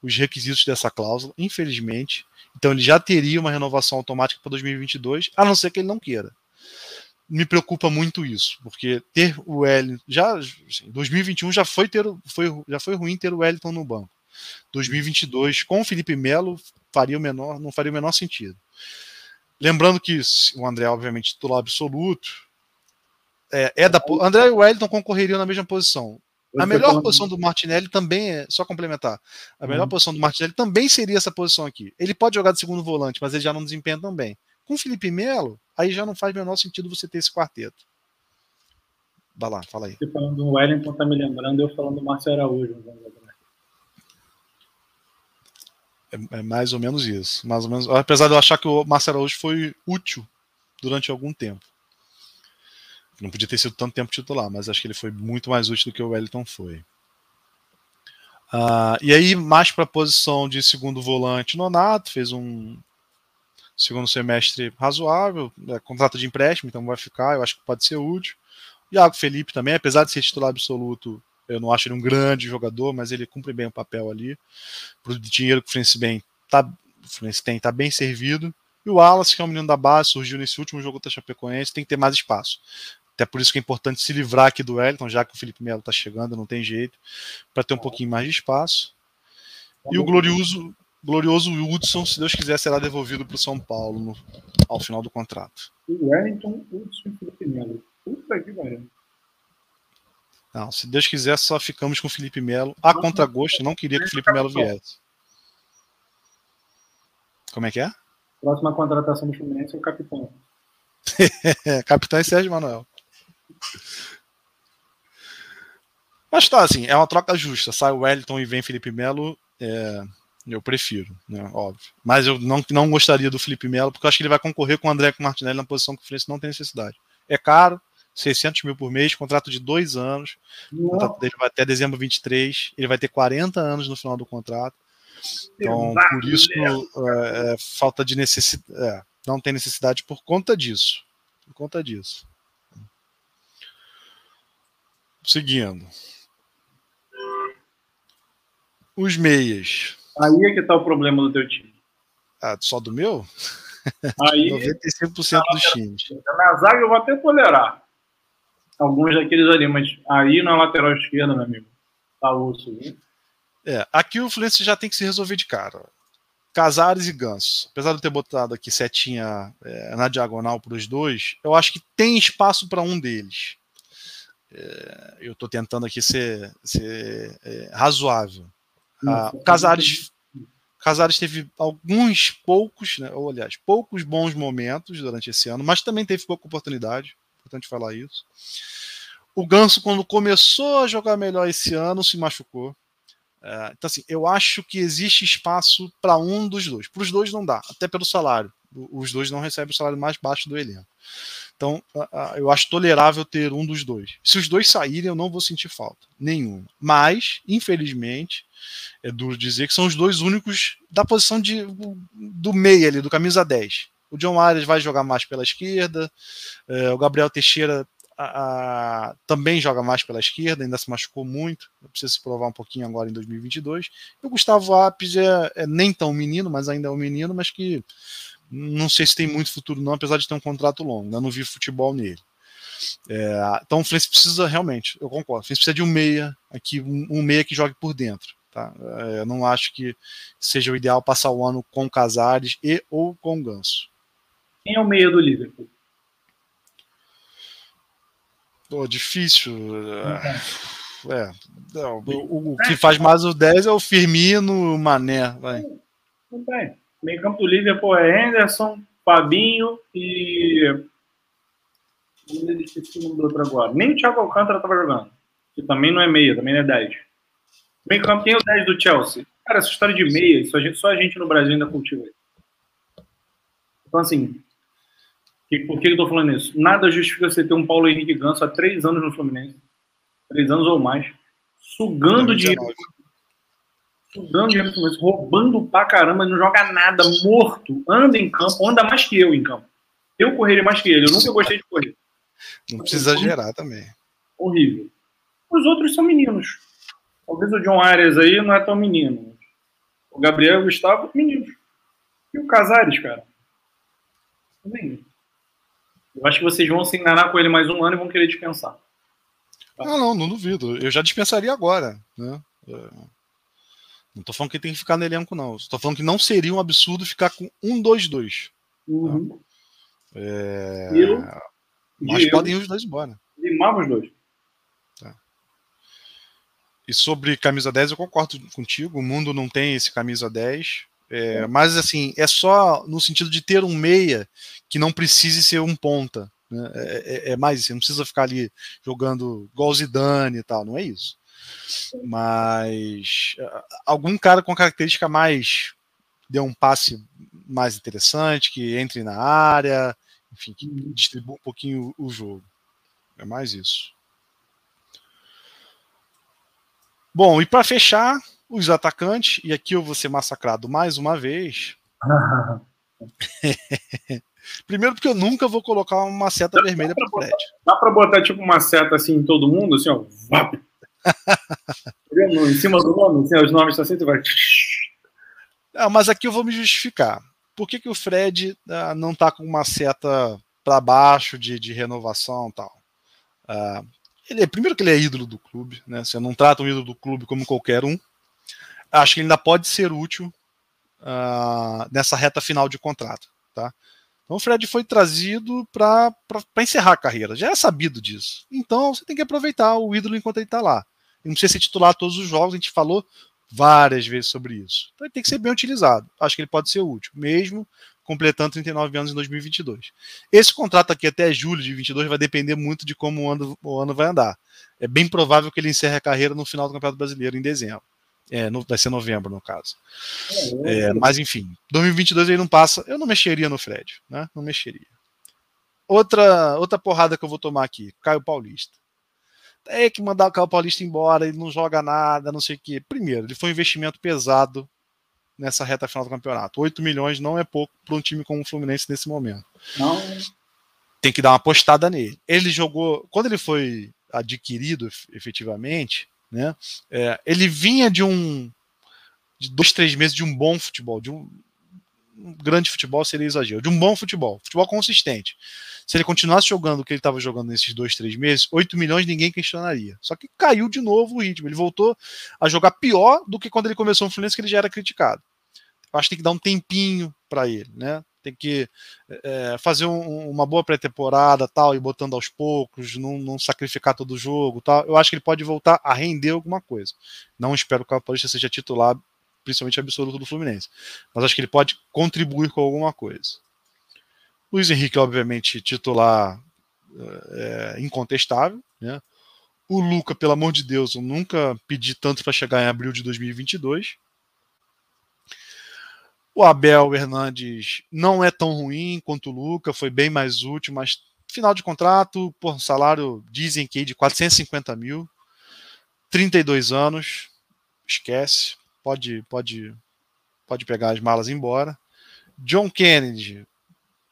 os requisitos dessa cláusula, infelizmente. Então ele já teria uma renovação automática para 2022, a não ser que ele não queira. Me preocupa muito isso, porque ter o Wellington já assim, 2021 já foi ter foi já foi ruim ter o Wellington no banco. 2022 com o Felipe Melo faria o menor não faria o menor sentido. lembrando que o André, obviamente, titular absoluto, é, é da. André e o Wellington concorreriam na mesma posição. A melhor posição do Martinelli também é. Só complementar. A melhor uhum. posição do Martinelli também seria essa posição aqui. Ele pode jogar de segundo volante, mas ele já não desempenha tão bem. Com o Felipe Melo, aí já não faz o menor sentido você ter esse quarteto. Vai lá, fala aí. Você falando do Wellington, tá me lembrando eu falando do Márcio Araújo. É, é, mais ou menos isso. Mais ou menos, apesar de eu achar que o Márcio Araújo foi útil durante algum tempo. Não podia ter sido tanto tempo titular, mas acho que ele foi muito mais útil do que o Wellington foi. Uh, e aí, mais para a posição de segundo volante, Nonato fez um segundo semestre razoável, é, contrato de empréstimo, então vai ficar, eu acho que pode ser útil. Iago Felipe também, apesar de ser titular absoluto, eu não acho ele um grande jogador, mas ele cumpre bem o papel ali. Pro dinheiro que o Fluminense bem, tá, o Fluminense tem, tá bem servido. E o Wallace, que é um menino da base, surgiu nesse último jogo da Chapecoense, tem que ter mais espaço. Até por isso que é importante se livrar aqui do Wellington, já que o Felipe Melo está chegando, não tem jeito, para ter um pouquinho mais de espaço. E o glorioso, glorioso Hudson, se Deus quiser, será devolvido para o São Paulo no, ao final do contrato. Wellington, Hudson e Felipe Melo. Puta que pariu. Não, se Deus quiser, só ficamos com o Felipe Melo. A contragosto, não queria que o Felipe Melo viesse. Como é que é? Próxima contratação do Fluminense é o capitão. capitão é Sérgio Manuel. Mas tá, assim, é uma troca justa. Sai o Wellington e vem Felipe Melo, é, eu prefiro, né, óbvio. Mas eu não, não gostaria do Felipe Melo, porque eu acho que ele vai concorrer com o André com o Martinelli na posição que o Fluminense não tem necessidade. É caro, 600 mil por mês, contrato de dois anos. O contrato dele vai até dezembro 23. Ele vai ter 40 anos no final do contrato. Então, por isso, é, é, falta de necessidade. É, não tem necessidade por conta disso. Por conta disso. Seguindo. Os meias. Aí é que tá o problema do teu time. Ah, só do meu? Aí, 95% dos times. Na zaga eu vou até tolerar. Alguns daqueles ali, mas aí na lateral esquerda, meu amigo, tá osso, viu? É, aqui o Fluminense já tem que se resolver de cara. Casares e Ganso. Apesar de eu ter botado aqui setinha é, na diagonal para os dois, eu acho que tem espaço para um deles. É, eu estou tentando aqui ser, ser é, razoável. Ah, o Casares, Casares teve alguns poucos, né, ou aliás, poucos bons momentos durante esse ano, mas também teve pouca oportunidade. Importante falar isso. O Ganso, quando começou a jogar melhor esse ano, se machucou. É, então, assim, eu acho que existe espaço para um dos dois. Para os dois não dá, até pelo salário. Os dois não recebem o salário mais baixo do elenco. Então, eu acho tolerável ter um dos dois. Se os dois saírem, eu não vou sentir falta. Nenhum. Mas, infelizmente, é duro dizer que são os dois únicos da posição de, do meio ali, do camisa 10. O John Arias vai jogar mais pela esquerda, é, o Gabriel Teixeira a, a, também joga mais pela esquerda, ainda se machucou muito, precisa se provar um pouquinho agora em 2022. E o Gustavo Apes é, é, nem tão menino, mas ainda é um menino, mas que não sei se tem muito futuro não, apesar de ter um contrato longo, ainda não vi futebol nele. É, então o Fluminense precisa realmente, eu concordo, o Fluminense precisa de um meia aqui, um, um meia que jogue por dentro. Tá? É, eu não acho que seja o ideal passar o ano com Casares e ou com Ganso. Quem é o meia do Liverpool? Pô, difícil. É, não, o, o, que faz mais o 10 é o Firmino, o Mané. Vai. Não tem. Meio campo do Liverpool é Henderson, Fabinho e. Esqueci o nome do outro agora. Nem o Thiago Alcântara estava jogando. Que também não é meia, também não é 10. Meio campo, quem é o 10 do Chelsea? Cara, essa história de meia, isso a gente, só a gente no Brasil ainda cultiva. Então, assim, por que eu estou falando isso? Nada justifica você ter um Paulo Henrique Ganso há três anos no Fluminense, três anos ou mais, sugando dinheiro, sugando dinheiro do Fluminense, roubando pra caramba, não joga nada, morto, anda em campo, anda mais que eu em campo. Eu correria mais que ele, eu nunca gostei de correr. Não precisa exagerar também. Horrível. Os outros são meninos. Talvez o John Arias aí não é tão menino. O Gabriel e o Gustavo, meninos. E o Casares, cara? Também. Eu acho que vocês vão se enganar com ele mais um ano e vão querer dispensar. Tá? Ah, não, não duvido. Eu já dispensaria agora. Né? É... Não tô falando que tem que ficar no elenco, não. Estou falando que não seria um absurdo ficar com um, dois, dois. Uhum. Tá? É... Eu, Mas podem ir os dois embora. limava os dois. E sobre camisa 10, eu concordo contigo. O mundo não tem esse camisa 10. É, mas, assim, é só no sentido de ter um meia que não precise ser um ponta. Né? É, é, é, mais isso. Não precisa ficar ali jogando igual Zidane e tal. Não é isso. Mas algum cara com característica mais. dê um passe mais interessante, que entre na área, enfim, que distribua um pouquinho o jogo. É mais isso. Bom, e para fechar, os atacantes, e aqui eu vou ser massacrado mais uma vez. Primeiro porque eu nunca vou colocar uma seta dá, vermelha para o Fred. Dá para botar tipo uma seta assim em todo mundo, assim, ó. Em cima do nome, assim, os nomes estão tu vai. Não, mas aqui eu vou me justificar. Por que, que o Fred uh, não está com uma seta para baixo de, de renovação tal? Uh, ele é, primeiro que ele é ídolo do clube, né? Você não trata um ídolo do clube como qualquer um. Acho que ele ainda pode ser útil uh, nessa reta final de contrato, tá? Então o Fred foi trazido para encerrar a carreira. Já é sabido disso. Então você tem que aproveitar o ídolo enquanto ele está lá. Ele não precisa ser titular todos os jogos, a gente falou várias vezes sobre isso. Então ele tem que ser bem utilizado. Acho que ele pode ser útil, mesmo completando 39 anos em 2022. Esse contrato aqui até julho de 22 vai depender muito de como o ano, o ano vai andar. É bem provável que ele encerre a carreira no final do Campeonato Brasileiro em dezembro. É, no, vai ser novembro, no caso. É, é mas enfim, 2022 ele não passa. Eu não mexeria no Fred, né? Não mexeria. Outra, outra porrada que eu vou tomar aqui, Caio Paulista. Tem que mandar o Caio Paulista embora, ele não joga nada, não sei o quê. Primeiro, ele foi um investimento pesado nessa reta final do campeonato. 8 milhões não é pouco para um time como o Fluminense nesse momento. Não. Tem que dar uma apostada nele. Ele jogou. Quando ele foi adquirido efetivamente, né? É, ele vinha de um. de dois, três meses de um bom futebol, de um, um grande futebol seria exagero, de um bom futebol, futebol consistente. Se ele continuasse jogando o que ele estava jogando nesses dois, três meses, 8 milhões ninguém questionaria. Só que caiu de novo o ritmo. Ele voltou a jogar pior do que quando ele começou no Fluminense, que ele já era criticado. Acho que tem que dar um tempinho para ele, né? Tem que é, fazer um, uma boa pré-temporada, tal, e botando aos poucos, não, não, sacrificar todo o jogo, tal. Eu acho que ele pode voltar a render alguma coisa. Não espero que o Paulista seja titular, principalmente absoluto do Fluminense, mas acho que ele pode contribuir com alguma coisa. Luiz Henrique, obviamente, titular é, incontestável. Né? O Luca, pelo amor de Deus, eu nunca pedi tanto para chegar em abril de 2022. O Abel Hernandes não é tão ruim quanto o Luca, foi bem mais útil, mas final de contrato, por salário, dizem que de 450 mil, 32 anos, esquece, pode, pode, pode pegar as malas e ir embora. John Kennedy,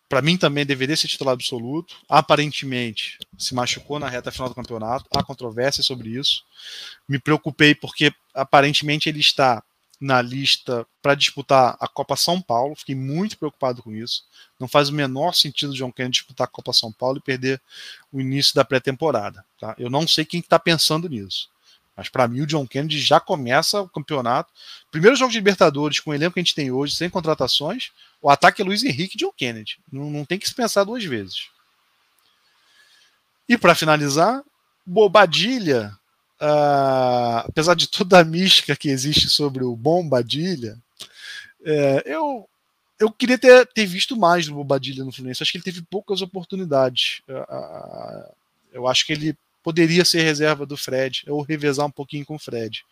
para mim também deveria ser titular absoluto. Aparentemente se machucou na reta final do campeonato. Há controvérsia sobre isso. Me preocupei porque aparentemente ele está na lista para disputar a Copa São Paulo. Fiquei muito preocupado com isso. Não faz o menor sentido John Kennedy disputar a Copa São Paulo e perder o início da pré-temporada. Tá? Eu não sei quem está pensando nisso. Mas para mim o John Kennedy já começa o campeonato. Primeiro jogo de Libertadores com o elenco que a gente tem hoje, sem contratações. O ataque é Luiz Henrique e John Kennedy. Não, não tem que se pensar duas vezes. E para finalizar, Bobadilha, uh, apesar de toda a mística que existe sobre o Bombadilha, é, eu, eu queria ter, ter visto mais do Bobadilha no Fluminense. Acho que ele teve poucas oportunidades. Uh, eu acho que ele poderia ser reserva do Fred, ou revezar um pouquinho com o Fred.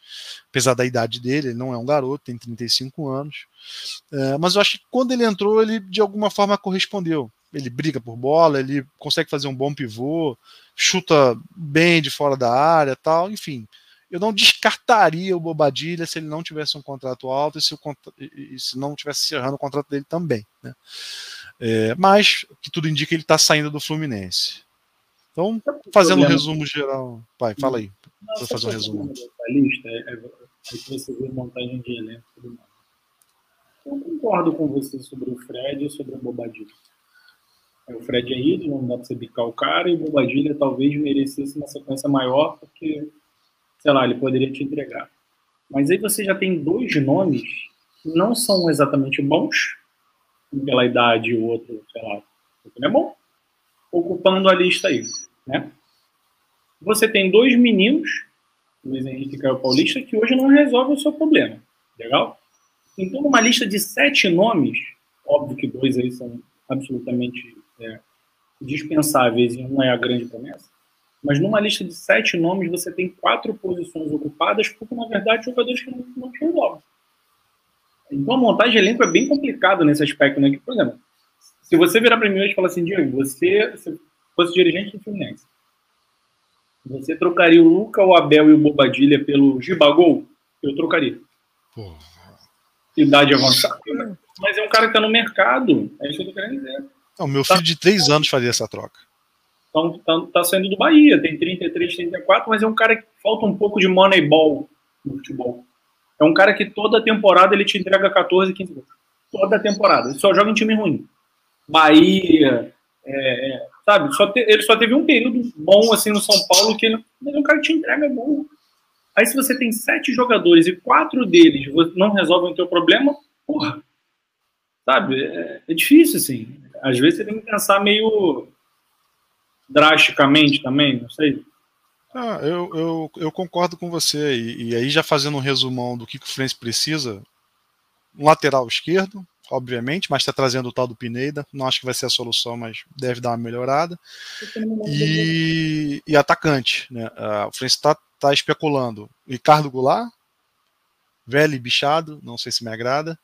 Apesar da idade dele, ele não é um garoto, tem 35 anos. É, mas eu acho que quando ele entrou, ele de alguma forma correspondeu. Ele briga por bola, ele consegue fazer um bom pivô, chuta bem de fora da área tal, enfim. Eu não descartaria o Bobadilha se ele não tivesse um contrato alto e se, e se não tivesse encerrando o contrato dele também. Né? É, mas, que tudo indica, ele está saindo do Fluminense. Então, fazendo um resumo geral. Pai, fala aí. Vou fazer um resumo. lista é, é, é que você vê montagem de elenco e tudo mais. Eu concordo com você sobre o Fred e sobre o Bobadilha. É, o Fred é ídolo, não dá pra você bicar o cara, e o Bobadilha talvez merecesse uma sequência maior, porque, sei lá, ele poderia te entregar. Mas aí você já tem dois nomes que não são exatamente bons, um pela idade e o outro, sei lá, ele é bom, ocupando a lista aí, né? Você tem dois meninos, Luiz Henrique e Caio Paulista, que hoje não resolvem o seu problema, legal? Então, numa lista de sete nomes, óbvio que dois aí são absolutamente é, dispensáveis e um é a grande promessa, mas numa lista de sete nomes você tem quatro posições ocupadas porque, na verdade, jogadores que não, não te resolvem. Então, a montagem de elenco é bem complicada nesse aspecto, né? Que, por exemplo, se você virar para mim hoje e falar assim, Diego, você, se fosse dirigente do Fluminense, você trocaria o Luca, o Abel e o Bobadilha pelo Gibagol? Eu trocaria. Porra. Idade avançada. Mas é um cara que está no mercado. É isso que eu tô querendo dizer. Não, meu filho tá, de três anos fazia essa troca. Então, tá, tá saindo do Bahia, tem 33, 34, mas é um cara que falta um pouco de moneyball no futebol. É um cara que toda temporada ele te entrega 14, 15 gols. Toda temporada. Ele só joga em time ruim. Bahia, é, é, sabe? Só te, ele só teve um período bom assim no São Paulo que ele, mas um cara te entrega gol. Aí se você tem sete jogadores e quatro deles não resolvem o teu problema, porra, sabe? É, é difícil, assim. Às vezes você tem que pensar meio drasticamente também, não sei. Ah, eu, eu, eu concordo com você. E, e, aí, já fazendo um resumão do que, que o Fluminense precisa, um lateral esquerdo, obviamente, mas está trazendo o tal do Pineda. Não acho que vai ser a solução, mas deve dar uma melhorada. E, e atacante. Né? Uh, o Fluminense está tá especulando Ricardo Goulart, velho e bichado, não sei se me agrada,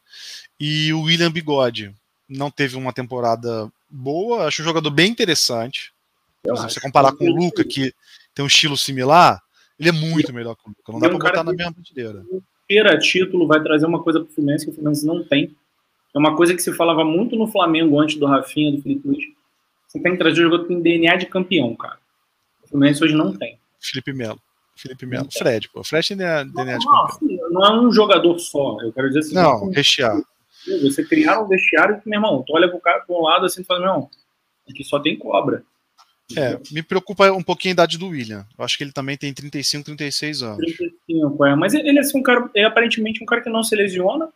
e o William Bigode. Não teve uma temporada boa, acho um jogador bem interessante. Se você comparar com o Luca, que tem um estilo similar, ele é muito melhor que o Luca. Não dá para botar na mesma prateleira. Ter a título vai trazer uma coisa para o Fluminense que o Fluminense não tem. É uma coisa que se falava muito no Flamengo antes do Rafinha, do Felipe Luiz. Você tem que trazer um jogador que tem DNA de campeão, cara. O Fluminense hoje não tem. Felipe Melo. Felipe Melo. Fred, pô. Fred tem DNA, não, de campeão. não é um jogador só. Eu quero dizer assim. Não, rechear. Você criar um vestiário que, meu irmão, tu olha pro cara para um lado assim e fala, meu irmão, aqui só tem cobra. É, me preocupa um pouquinho a idade do William. Eu acho que ele também tem 35, 36 anos. 35, é. Mas ele é assim, um cara, é aparentemente um cara que não se lesiona.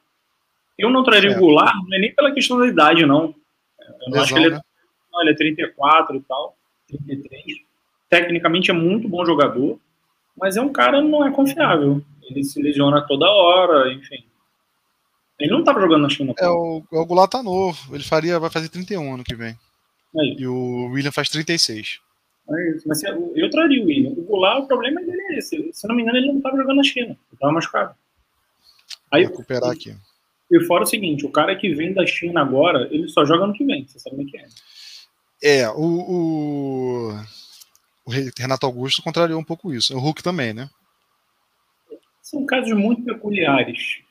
Eu não traria o Goulart, não é nem pela questão da idade, não. Eu não acho que ele é, né? não, ele é 34 e tal, 33. Tecnicamente é muito bom jogador, mas é um cara não é confiável. Ele se lesiona toda hora, enfim. Ele não estava jogando na China. É, o, o Goulart tá novo. Ele faria, vai fazer 31 ano que vem. Aí. E o William faz 36. É isso. Mas eu traria o William. O Goulart, o problema dele é esse. Se não me engano, ele não estava jogando na China. Ele estava machucado. Aí, Vou recuperar aqui. E fora o seguinte, o cara que vem da China agora, ele só joga no que vem. Você sabe é que é. É, o, o, o Renato Augusto contrariou um pouco isso. O Hulk também, né? São casos muito peculiares.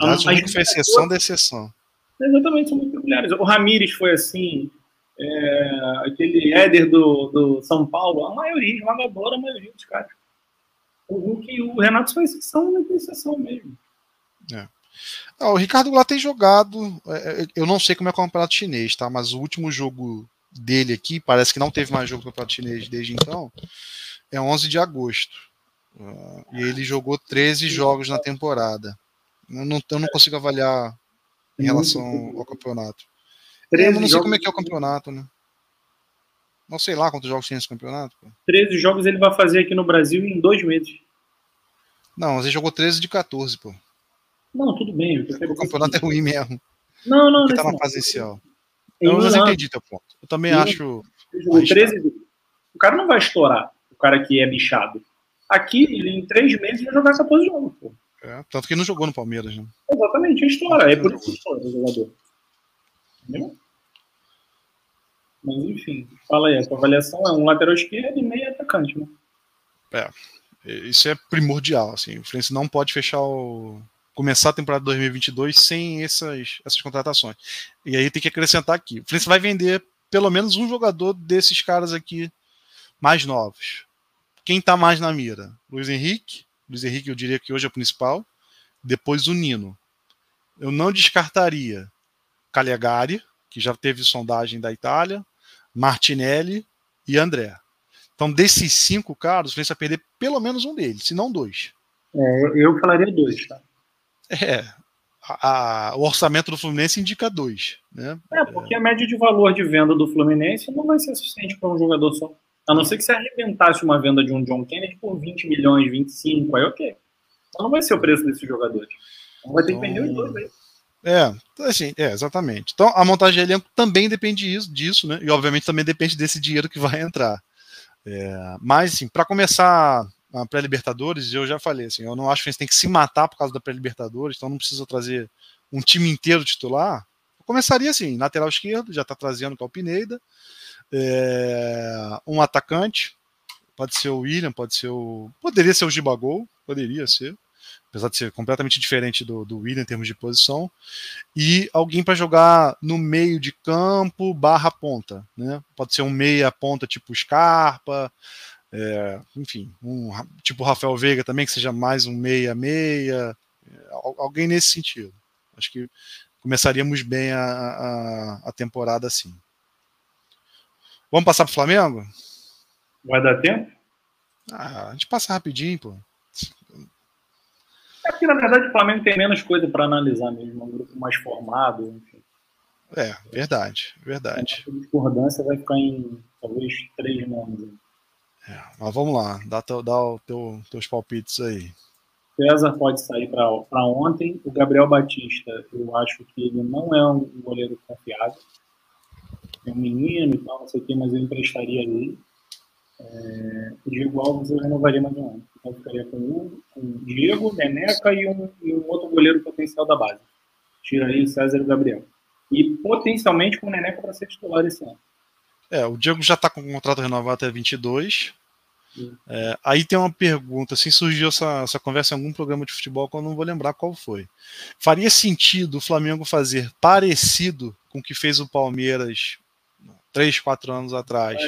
Aliás, o Hulk foi exceção da exceção. Exatamente, são muito peculiares. O Ramires foi assim, é, aquele Éder do, do São Paulo, a maioria, jogadora, a maioria dos caras. O Hulk e o Renato são exceção da exceção mesmo. É. Ah, o Ricardo Goulart tem jogado. É, é, eu não sei como é o campeonato chinês, tá? Mas o último jogo dele aqui, parece que não teve mais jogo do campeonato chinês desde então, é 11 de agosto. Uh, e ele jogou 13 jogos na temporada. Eu não, eu não consigo avaliar em relação ao campeonato. É, eu não sei jogos... como é que é o campeonato, né? Não sei lá quantos jogos tem esse campeonato. Pô. 13 jogos ele vai fazer aqui no Brasil em dois meses. Não, mas ele jogou 13 de 14, pô. Não, tudo bem. O campeonato é ruim mesmo. Não, não, não. tá na fase inicial. Eu já entendi teu ponto. Eu também acho. O, 13, o cara não vai estourar, o cara que é bichado. Aqui, ele em três meses vai jogar 14 jogos, pô. É, tanto que ele não jogou no Palmeiras, né? Exatamente, a história. É por isso que estoura o jogador. Entendeu? Mas enfim, fala aí, a tua avaliação é um lateral esquerdo e meio atacante, né? É, isso é primordial, assim. O Fluminense não pode fechar o começar a temporada 2022 sem essas, essas contratações. E aí tem que acrescentar aqui: o Fluminense vai vender pelo menos um jogador desses caras aqui mais novos. Quem está mais na mira? Luiz Henrique. Luiz Henrique eu diria que hoje é o principal. Depois o Nino. Eu não descartaria Calegari, que já teve sondagem da Itália, Martinelli e André. Então, desses cinco caras, o Fluminense vai perder pelo menos um deles, se não dois. É, eu falaria dois, tá? É. a, a, o orçamento do Fluminense indica dois. Né? É, porque a média de valor de venda do Fluminense não vai ser suficiente para um jogador só. A não ser que você arrebentasse uma venda de um John Kennedy por 20 milhões, 25, aí ok. Então não vai ser o preço desses jogadores. Então vai ter que vender os dois aí. É, assim, é, exatamente. Então a montagem de elenco também depende disso, né? E obviamente também depende desse dinheiro que vai entrar. É, mas, assim, para começar a pré-Libertadores, eu já falei, assim, eu não acho que eles têm que se matar por causa da pré-Libertadores, então não precisa trazer um time inteiro titular. Eu começaria assim, lateral esquerdo, já está trazendo o Calpineda, é, um atacante, pode ser o William, pode ser o. Poderia ser o Gibagol, poderia ser, apesar de ser completamente diferente do, do William em termos de posição, e alguém para jogar no meio de campo barra ponta, né? Pode ser um meia ponta tipo Scarpa, é, enfim, um tipo Rafael Veiga também, que seja mais um meia-meia, é, alguém nesse sentido. Acho que começaríamos bem a, a, a temporada assim. Vamos passar para o Flamengo? Vai dar tempo? Ah, a gente passa rapidinho, pô. É que, na verdade, o Flamengo tem menos coisa para analisar mesmo, é um grupo mais formado, enfim. É, verdade, verdade. A discordância vai ficar em talvez três nomes. É, mas vamos lá, dá, teu, dá o teu, teus palpites aí. César pode sair para ontem. O Gabriel Batista, eu acho que ele não é um goleiro confiável. É um menino e tal, não sei o que, mas eu emprestaria ele. É, o Diego Alves eu renovaria mais um ano. Então eu ficaria com o, com o Diego, Neneca e um, e um outro goleiro potencial da base. Tiraria o César e o Gabriel. E potencialmente com o Neneca para ser titular esse ano. É, o Diego já está com o contrato renovado até 22. É, aí tem uma pergunta, assim surgiu essa, essa conversa em algum programa de futebol que eu não vou lembrar qual foi. Faria sentido o Flamengo fazer parecido com o que fez o Palmeiras três, quatro anos atrás,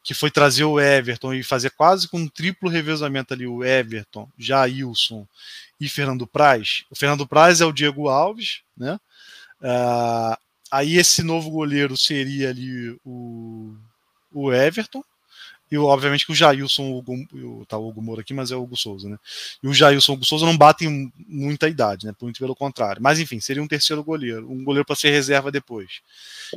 que foi trazer o Everton e fazer quase com um triplo revezamento ali, o Everton, Jailson e Fernando Praz. O Fernando Praz é o Diego Alves, né? Uh, aí esse novo goleiro seria ali o, o Everton, e obviamente que o Jailson, o Hugo, tá o Hugo Moura aqui, mas é o Hugo Souza, né? E o Jailson e o Hugo Souza não batem muita idade, né? Muito pelo contrário. Mas enfim, seria um terceiro goleiro, um goleiro para ser reserva depois.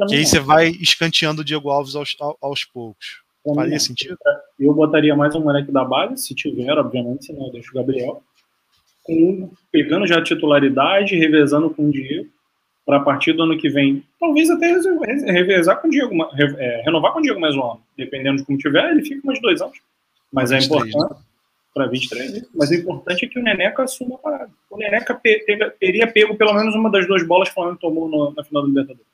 que aí você vai escanteando o Diego Alves aos, aos poucos. Pra Faria sentido? Eu botaria mais um moleque da base, se tiver, obviamente, senão eu deixo o Gabriel. Com, pegando já a titularidade, revezando com o Diego para a partir do ano que vem, talvez até revezar com o Diego, é, renovar com o Diego mais um ano, dependendo de como tiver, ele fica mais dois anos. Mas 23, é importante para 23, mas o importante é que o Neneca assuma a parada. O Neneca teve, teria pego pelo menos uma das duas bolas que o Flamengo tomou no, na final do Libertadores.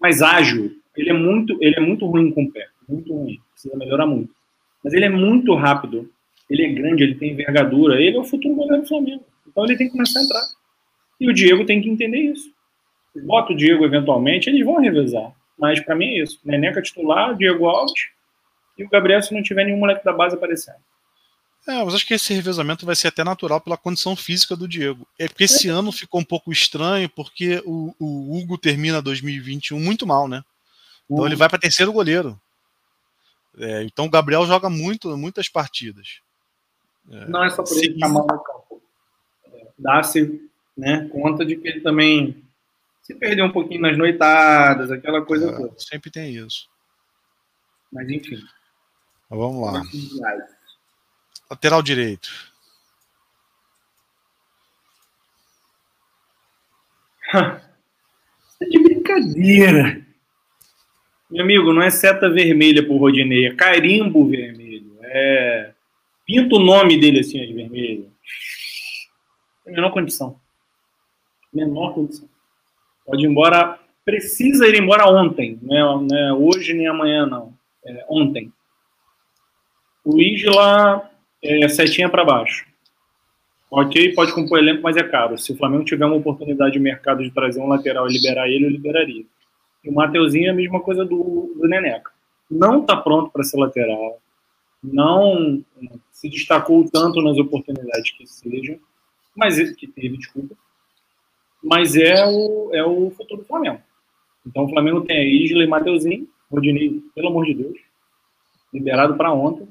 Mas ágil, ele é muito, ele é muito ruim com o pé, muito ruim, precisa melhorar muito. Mas ele é muito rápido, ele é grande, ele tem envergadura, ele é o futuro goleiro do Flamengo. Então ele tem que começar a entrar. E o Diego tem que entender isso bota o Diego eventualmente, eles vão revezar. Mas para mim é isso. Neneca titular, Diego Alves e o Gabriel se não tiver nenhum moleque da base aparecendo. É, mas acho que esse revezamento vai ser até natural pela condição física do Diego. É porque esse é. ano ficou um pouco estranho, porque o, o, Hugo termina 2021 muito mal, né? Então uhum. ele vai para terceiro goleiro. É, então o Gabriel joga muito, muitas partidas. É, não é só por ele ficar mal no campo. É, dá-se né, conta de que ele também se perdeu um pouquinho nas noitadas, aquela coisa é, toda. Sempre tem isso. Mas enfim. Mas vamos lá. Lateral direito. é de brincadeira. Meu amigo, não é seta vermelha pro Rodinei, é carimbo vermelho. É. Pinta o nome dele assim de vermelho. menor condição. Menor condição. Pode ir embora, precisa ir embora ontem, né? não é hoje nem amanhã, não. É ontem. O Isla é setinha para baixo. Ok, pode compor elenco, mas é caro. Se o Flamengo tiver uma oportunidade de mercado de trazer um lateral e liberar ele, eu liberaria. E o Mateuzinho é a mesma coisa do, do Neneca. Não está pronto para ser lateral. Não se destacou tanto nas oportunidades que sejam, mas que teve, desculpa mas é o, é o futuro do Flamengo. Então o Flamengo tem a Isla e Mateuzinho, Rodinei, pelo amor de Deus, liberado para ontem.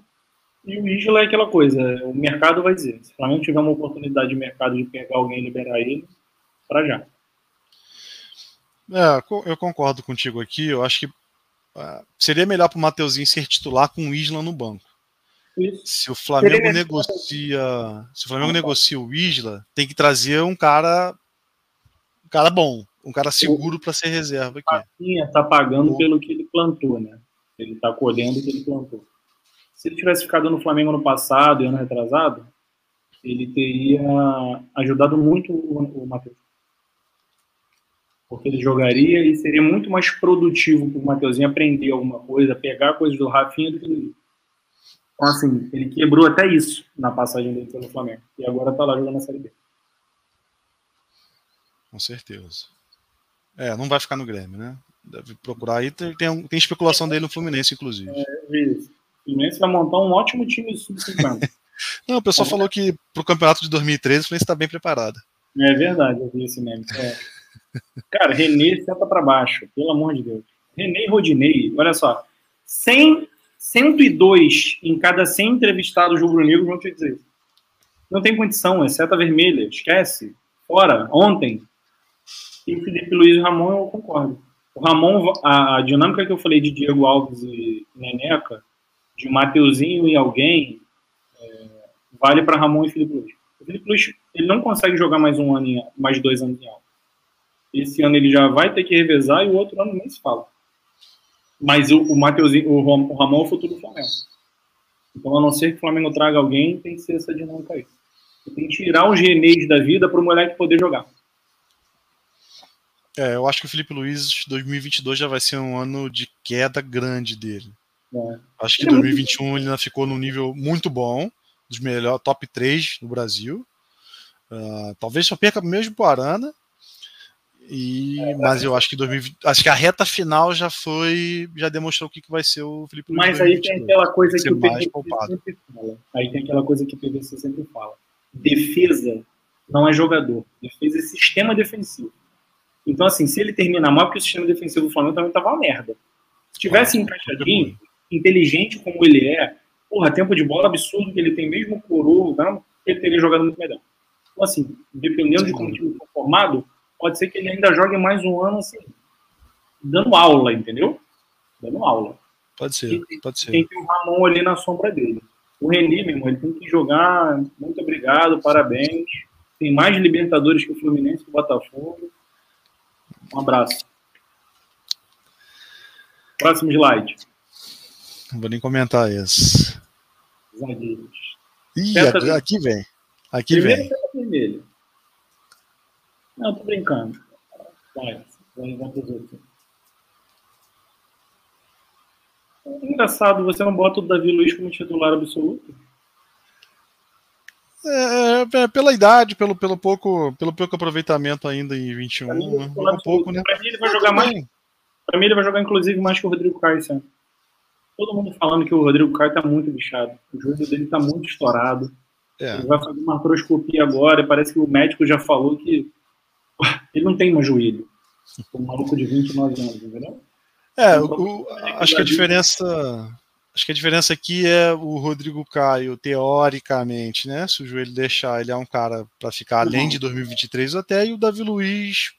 E o Isla é aquela coisa, o mercado vai dizer. Se o Flamengo tiver uma oportunidade de mercado de pegar alguém e liberar ele, para já. É, eu concordo contigo aqui. Eu acho que uh, seria melhor para o Mateuzinho ser titular com o Isla no banco. Isso. Se o Flamengo negocia, se o Flamengo negocia o Isla, tem que trazer um cara, cara bom, um cara seguro para ser reserva aqui. Rafinha tá pagando o... pelo que ele plantou, né? Ele tá colhendo o que ele plantou. Se ele tivesse ficado no Flamengo no passado e ano retrasado, ele teria ajudado muito o, o Matheus. Porque ele jogaria e seria muito mais produtivo para o Matheusinho aprender alguma coisa, pegar coisas do Rafinha do que do Então, assim, ele quebrou até isso na passagem dele pelo Flamengo. E agora está lá jogando na Série B. Com certeza. É, não vai ficar no Grêmio, né? Deve procurar aí. Tem, tem, tem especulação dele no Fluminense, inclusive. É. O Fluminense vai montar um ótimo time sub-50. não, o pessoal é. falou que pro campeonato de 2013 o Fluminense está bem preparado. É verdade, eu vi esse meme. É. Cara, Renê senta para baixo, pelo amor de Deus. Renê e Rodinei, olha só. 100, 102 em cada 100 entrevistados rubro-negros vão te dizer. Não tem condição, é seta vermelha, esquece. Fora, ontem, e o Felipe Luiz Ramon, eu concordo. O Ramon, a, a, dinâmica que eu falei de Diego Alves e Neneca, de Mateuzinho e alguém, é, vale para Ramon e Felipe Luiz. O Felipe Luiz ele não consegue jogar mais um ano, em, mais dois anos em alta. Esse ano ele já vai ter que revezar e o outro ano nem se fala. Mas o, o Mateuzinho, o, o Ramon é o futuro do Flamengo. Então, a não ser que o Flamengo traga alguém, tem que ser essa dinâmica aí. Tem que tirar os Renês da vida para o moleque poder jogar. É, eu acho que o Felipe Luiz 2022 já vai ser um ano de queda grande dele. É. Acho que 2021 ele ainda ficou num nível muito bom, dos melhores top 3 no Brasil. Uh, talvez só perca mesmo para Arana. E, é, mas eu acho que 2020, acho que a reta final já foi, já demonstrou o que, que vai ser o Felipe Luiz. Mas aí tem aquela coisa que o PVC sempre fala. Aí tem aquela coisa que o PVC sempre fala. Defesa não é jogador, defesa é sistema defensivo. Então, assim, se ele terminar mal, porque o sistema defensivo do Flamengo também tava uma merda. Se tivesse encaixadinho, inteligente como ele é, porra, tempo de bola absurdo que ele tem, mesmo coroa, não, ele teria jogado muito melhor. Então, assim, dependendo de como o time for formado, pode ser que ele ainda jogue mais um ano, assim, dando aula, entendeu? Dando aula. Pode ser, tem, pode ser. Tem que o Ramon ali na sombra dele. O Reni, meu irmão, ele tem que jogar. Muito obrigado, parabéns. Tem mais Libertadores que o Fluminense que o Botafogo. Um abraço. Próximo slide. Não vou nem comentar isso. Zagueiros. Ih, aqui, aqui vem. Aqui Primeiro vem. vermelho. Não, tô brincando. Vai, vai, vai pros outros. Engraçado, você não bota o Davi Luiz como titular absoluto? É, é, é, pela idade, pelo, pelo, pouco, pelo pouco aproveitamento ainda em 21. Mim, né? um pouco, né? Pra mim ele vai jogar mais. Pra mim ele vai jogar inclusive mais que o Rodrigo Caio Todo mundo falando que o Rodrigo Caio tá muito bichado. O joelho dele tá muito estourado. É. Ele vai fazer uma artroscopia agora parece que o médico já falou que ele não tem mais joelho. Um maluco de 29 anos, entendeu? É, então, o, acho que a diferença Acho que a diferença aqui é o Rodrigo Caio, teoricamente, né? Se o joelho deixar, ele é um cara para ficar além de 2023 até, e o Davi Luiz,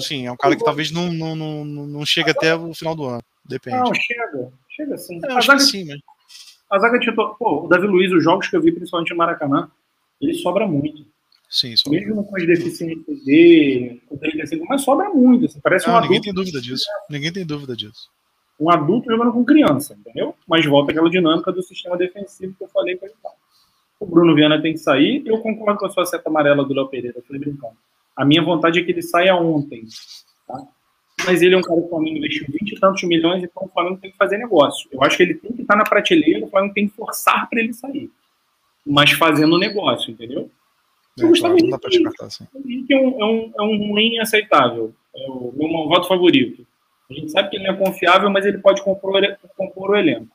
sim, é um cara que talvez não, não, não, não chegue até o final do ano. Depende. Não, chega. Chega sim. É, a zaga, sim, mas... A zaga tinha. Pô, o Davi Luiz, os jogos que eu vi, principalmente no Maracanã, ele sobra muito. Sim, sobra. Mesmo com as deficiências dele, mas sobra muito. Assim, parece não, ninguém tem dúvida disso. Ninguém tem dúvida disso um adulto jogando com criança, entendeu? Mas volta aquela dinâmica do sistema defensivo que eu falei para ele. O Bruno Viana tem que sair. Eu concordo com a sua seta amarela do Léo Pereira, falei brincando. A minha vontade é que ele saia ontem, tá? Mas ele é um cara que o Flamengo investiu 20 e tantos milhões, então o Flamengo tem que fazer negócio. Eu acho que ele tem que estar na prateleira, o Flamengo tem que forçar para ele sair. Mas fazendo negócio, entendeu? É, eu claro, não dá pra descartar. É um, é, um, é um ruim aceitável. É o meu voto favorito. A gente sabe que ele não é confiável, mas ele pode compor, compor o elenco.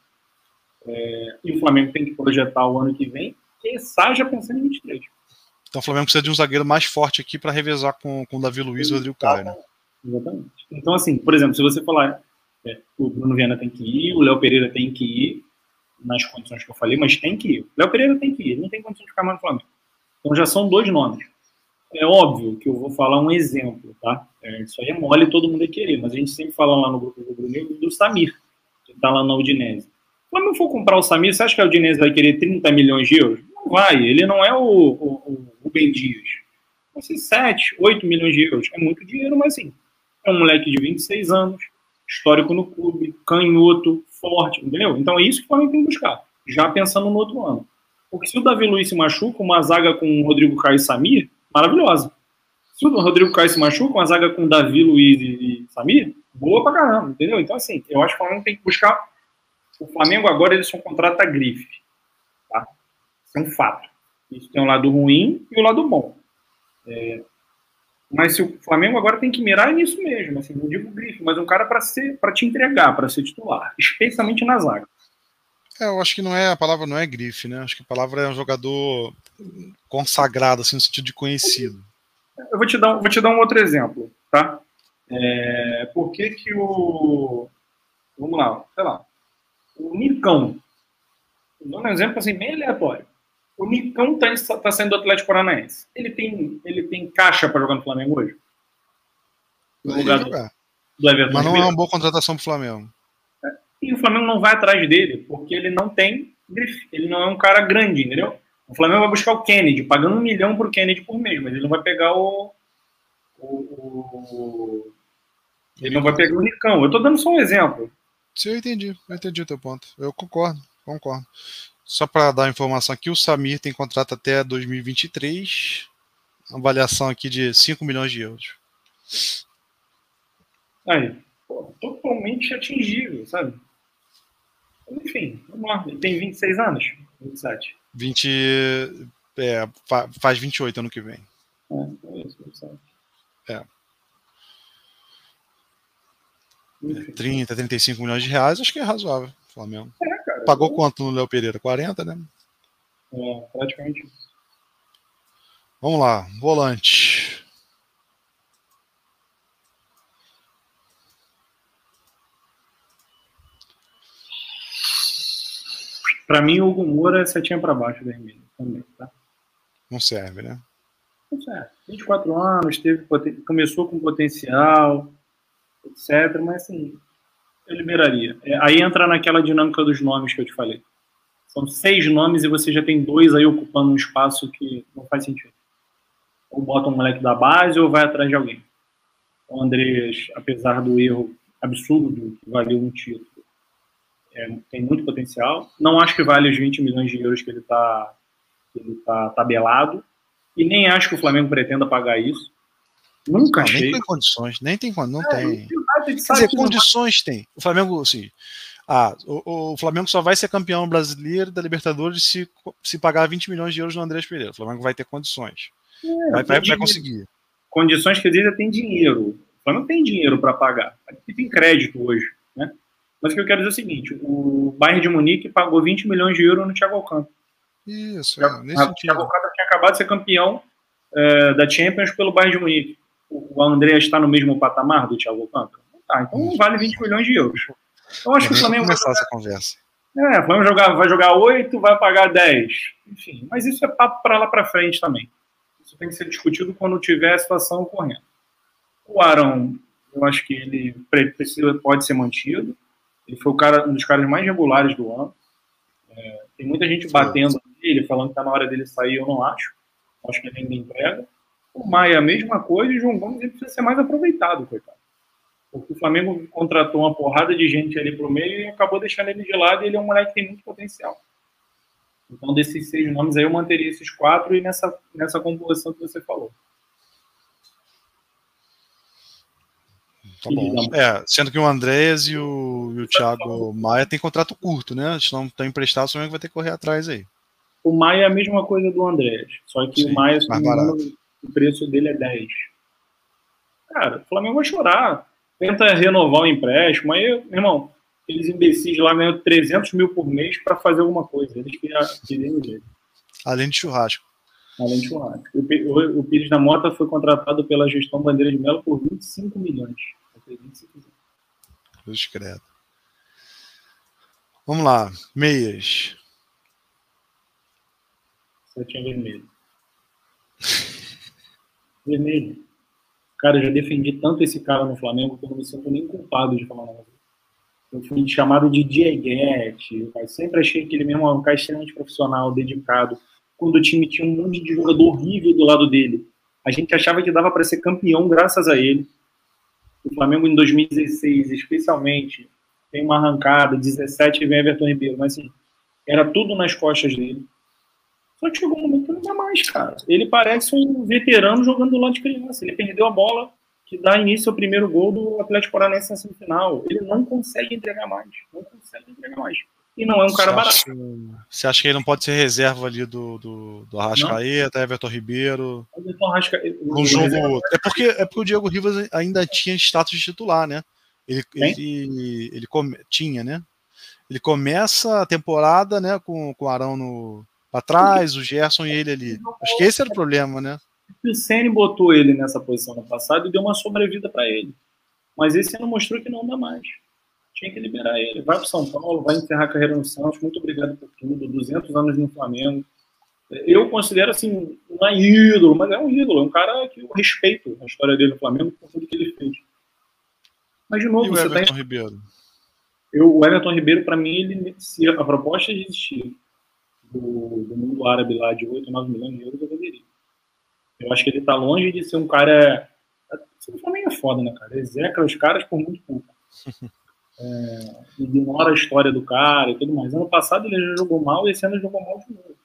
É, e o Flamengo tem que projetar o ano que vem, e já pensando em 23. Então o Flamengo precisa de um zagueiro mais forte aqui para revezar com, com o Davi Luiz e o Rodrigo Caio, né? Exatamente. Então, assim, por exemplo, se você falar é, o Bruno Viana tem que ir, o Léo Pereira tem que ir, nas condições que eu falei, mas tem que ir. O Léo Pereira tem que ir, ele não tem condição de ficar mais no Flamengo. Então já são dois nomes. É óbvio que eu vou falar um exemplo, tá? É, isso aí é mole todo mundo é querer, mas a gente sempre fala lá no grupo do Bruno do Samir, que tá lá na Udinese. Quando eu for comprar o Samir, você acha que a Udinese vai querer 30 milhões de euros? Não vai, ele não é o, o, o Ben Dias. Vai ser 7, 8 milhões de euros. É muito dinheiro, mas sim. É um moleque de 26 anos, histórico no clube, canhoto, forte, entendeu? Então é isso que o Flamengo tem que buscar, já pensando no outro ano. Porque se o Davi Luiz se machuca, uma zaga com o Rodrigo Caio e Samir, maravilhosa. Se o Rodrigo Caio se machuca, uma zaga com Davi, Luiz e, Samir, boa pra caramba, entendeu? Então, assim, eu acho que o Flamengo tem que buscar. O Flamengo agora eles são contrata grife. Tá? Isso é um fato. Isso tem um lado ruim e o um lado bom. É... Mas se o Flamengo agora tem que mirar nisso mesmo, assim, não digo grife, mas um cara para ser, para te entregar, para ser titular, especialmente na zaga. É, eu acho que não é a palavra não é grife, né? Acho que a palavra é um jogador consagrado, assim, no sentido de conhecido. Eu vou te dar, vou te dar um outro exemplo, tá? É, por que que o... Vamos lá, sei lá. O Nicão. Vou dar um exemplo, assim, bem aleatório. O Nicão está tá saindo do Atlético Paranaense. Ele tem, ele tem caixa para jogar no Flamengo hoje? No lugar do, do Everton Mas não é uma boa contratação para o Flamengo. E o Flamengo não vai atrás dele, porque ele não tem grife. Ele não é um cara grande, entendeu? O Flamengo vai buscar o Kennedy, pagando um milhão pro Kennedy por mês, mas ele não vai pegar o. o, o ele não vai pegar o Nicão. Eu tô dando só um exemplo. Sim, eu entendi. Eu entendi o teu ponto. Eu concordo, concordo. Só para dar informação aqui, o Samir tem contrato até 2023. Avaliação aqui de 5 milhões de euros. Aí, pô, totalmente atingível, sabe? Enfim, vamos lá. Ele tem 26 anos? 27. 20. É, faz 28 ano que vem. É, é. é 30, 35 milhões de reais, acho que é razoável. Flamengo. É, cara, Pagou eu... quanto no Léo Pereira? 40, né? É, praticamente isso. Vamos lá, volante. Para mim, o Hugo Moura é setinha para baixo Hermínio também, tá? Não serve, né? Não serve. 24 anos, teve, começou com potencial, etc. Mas, assim, eu liberaria. É, aí entra naquela dinâmica dos nomes que eu te falei. São seis nomes e você já tem dois aí ocupando um espaço que não faz sentido. Ou bota um moleque da base ou vai atrás de alguém. O Andrés, apesar do erro absurdo que valeu um título, é, tem muito potencial. Não acho que vale os 20 milhões de euros que ele está ele tá tabelado. E nem acho que o Flamengo pretenda pagar isso. Nunca não, achei. Nem tem condições, nem tem não é, tem. Quer dizer, condições tem. O Flamengo, assim, ah, o, o, Flamengo só vai ser campeão brasileiro da Libertadores se, se pagar 20 milhões de euros no Andrés Pereira. O Flamengo vai ter condições. É, vai, vai, vai, conseguir. Condições que dizer tem dinheiro. O Flamengo tem dinheiro para pagar. Aqui tem crédito hoje. Né? Mas o que eu quero dizer é o seguinte: o Bayern de Munique pagou 20 milhões de euros no Thiago Alcântara. Isso, é, nesse o Thiago Alcântara tinha acabado de ser campeão é, da Champions pelo Bayern de Munique. O André está no mesmo patamar do Thiago Alcântara? Tá, então não vale 20 milhões de euros. Então acho que o Flamengo. começar jogar... essa conversa. É, Flamengo jogar, vai jogar 8, vai pagar 10. Enfim, mas isso é papo para lá para frente também. Isso tem que ser discutido quando tiver a situação ocorrendo. O Arão, eu acho que ele precisa, pode ser mantido. Ele foi o cara, um dos caras mais regulares do ano. É, tem muita gente batendo nele, falando que está na hora dele sair, eu não acho. Acho que ele ainda entrega. O Maia, a mesma coisa, e o João Gomes ele precisa ser mais aproveitado, coitado. Porque o Flamengo contratou uma porrada de gente ali pro meio e acabou deixando ele de lado e ele é um moleque que tem muito potencial. Então, desses seis nomes aí, eu manteria esses quatro e nessa, nessa composição que você falou. Tá bom. É, sendo que o Andrés e o, e o Thiago Maia têm contrato curto, né? Se não estão emprestados, o Flamengo vai ter que correr atrás aí. O Maia é a mesma coisa do Andrés, só que Sim, o Maia, o preço dele é 10. Cara, o Flamengo vai chorar. Tenta renovar o empréstimo, aí, meu irmão, aqueles imbecis lá ganham 300 mil por mês para fazer alguma coisa. Eles queriam dele. Além de churrasco. Além de churrasco. O, o, o Pires da Mota foi contratado pela gestão Bandeira de Melo por 25 milhões. Cruz credo. Vamos lá, meias. Setinha vermelho. Vermelho. Cara, eu já defendi tanto esse cara no Flamengo que eu não me sinto nem culpado de falar nada. Eu fui chamado de Dieguete. Eu sempre achei que ele mesmo era um cara extremamente profissional, dedicado. Quando o time tinha um monte de jogador horrível do lado dele. A gente achava que dava para ser campeão graças a ele. O Flamengo em 2016, especialmente, tem uma arrancada, 17 vem Everton Ribeiro, mas assim, era tudo nas costas dele. Só que chegou um momento que não dá mais, cara. Ele parece um veterano jogando do lado de criança. Ele perdeu a bola que dá início ao primeiro gol do Atlético Paranaense na semifinal. Ele não consegue entregar mais. Não consegue entregar mais. E não é um cara barato. você acha que ele não pode ser reserva ali do, do, do Arrascaeta, não. Everton Ribeiro? Everton. Um jogo. É porque, é porque o Diego Rivas ainda tinha status de titular, né? Ele, ele, ele come... tinha, né? Ele começa a temporada né, com, com o Arão no, para trás, o Gerson e ele ali. Acho que esse era o problema, né? O Ceni botou ele nessa posição no passado e deu uma sobrevida para ele. Mas esse ano mostrou que não dá mais. Tinha que liberar ele. Vai para São Paulo, vai encerrar a carreira no Santos. Muito obrigado por tudo. 200 anos no Flamengo. Eu considero assim, não é ídolo, mas é um ídolo. É um cara que eu respeito a história dele no Flamengo por tudo que ele fez. Mas de novo, e você o tá Everton tá... Ribeiro? Eu, o Everton Ribeiro, para mim, ele, se a proposta existir do, do, mundo árabe lá de 8, 9 milhões de euros, eu venderia. Eu acho que ele está longe de ser um cara. O Flamengo é foda, né, cara? Execra os caras por muito pouco. É, ignora a história do cara e tudo mais. Ano passado ele já jogou mal e esse ano jogou mal de novo.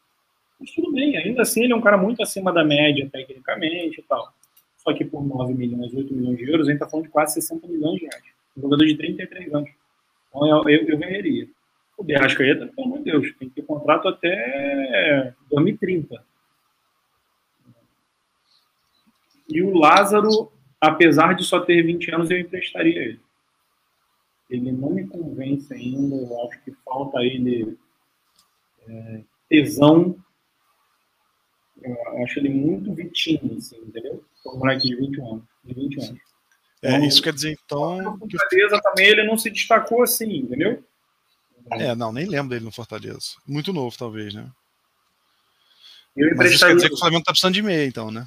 Mas tudo bem, ainda assim ele é um cara muito acima da média, tecnicamente e tal. Só que por 9 milhões, 8 milhões de euros, a gente está falando de quase 60 milhões de reais. Um jogador de 33 anos. Então eu, eu, eu venderia. O De Arrascaeta, pelo amor de Deus, tem que ter contrato até 2030. E o Lázaro, apesar de só ter 20 anos, eu emprestaria ele. Ele não me convence ainda, eu acho que falta ele é, tesão. Eu acho ele muito Vitinho, assim, entendeu? Um moleque de 20 anos. De 20 anos. É, então, isso quer dizer então. Com certeza também ele não se destacou assim, entendeu? É, não, nem lembro dele no Fortaleza. Muito novo, talvez, né? Eu Mas isso quer dizer que o Flamengo tá precisando de meia, então, né?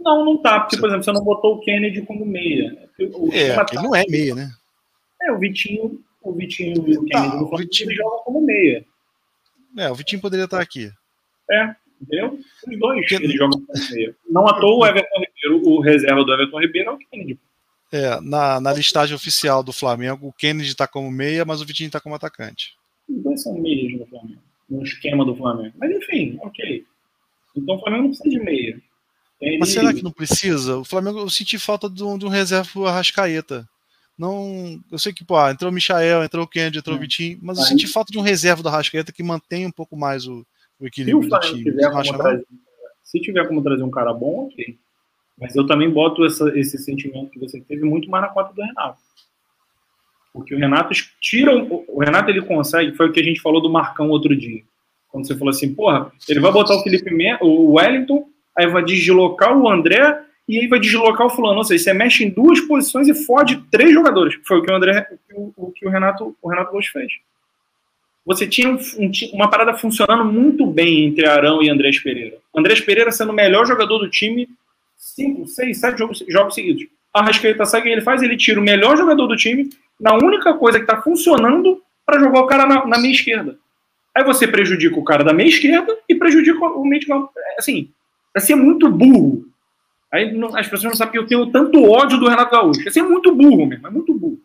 Não, não tá, porque, por exemplo, você não botou o Kennedy como meia. O é, ele não é meia, né? É, o Vitinho, o Vitinho e o Kennedy no Flamengo Vitinho... jogam como meia. É, o Vitinho poderia estar aqui. É, entendeu? Os dois porque... eles jogam como meia. Não à toa o Everton Ribeiro, o reserva do Everton Ribeiro é o Kennedy. É, na, na listagem oficial do Flamengo, o Kennedy está como meia, mas o Vitinho está como atacante. Os dois são meias do Flamengo, no esquema do Flamengo. Mas enfim, ok. Então o Flamengo não precisa de meia. Ele... Mas será que não precisa? O Flamengo, eu senti falta de um, de um reserva pro Arrascaeta. Não, eu sei que, pô, ah, entrou o Michael, entrou o Kennedy, entrou é. o Vitinho, mas eu Aí... senti falta de um reserva do Arrascaeta que mantém um pouco mais o, o equilíbrio do time. Tiver trazer, se tiver como trazer um cara bom, ok. Mas eu também boto essa, esse sentimento que você teve muito mais na conta do Renato. Porque o Renato tira. O Renato ele consegue, foi o que a gente falou do Marcão outro dia. Quando você falou assim, porra, ele vai botar o Felipe o Wellington, aí vai deslocar o André e aí vai deslocar o fulano. Ou seja, você mexe em duas posições e fode três jogadores. Foi o que o André, o, o que o Renato, o Renato Gomes fez. Você tinha um, um, uma parada funcionando muito bem entre Arão e Andrés Pereira. Andrés Pereira sendo o melhor jogador do time cinco, seis, sete jogos, jogos seguidos. A Rascaeta que ele faz? Ele tira o melhor jogador do time na única coisa que está funcionando para jogar o cara na, na, meia esquerda. Aí você prejudica o cara da meia esquerda e prejudica o meio de campo. É, assim, vai ser muito burro. Aí não, as pessoas não sabem que eu tenho tanto ódio do Renato Gaúcho. Vai ser muito burro mesmo, é muito burro.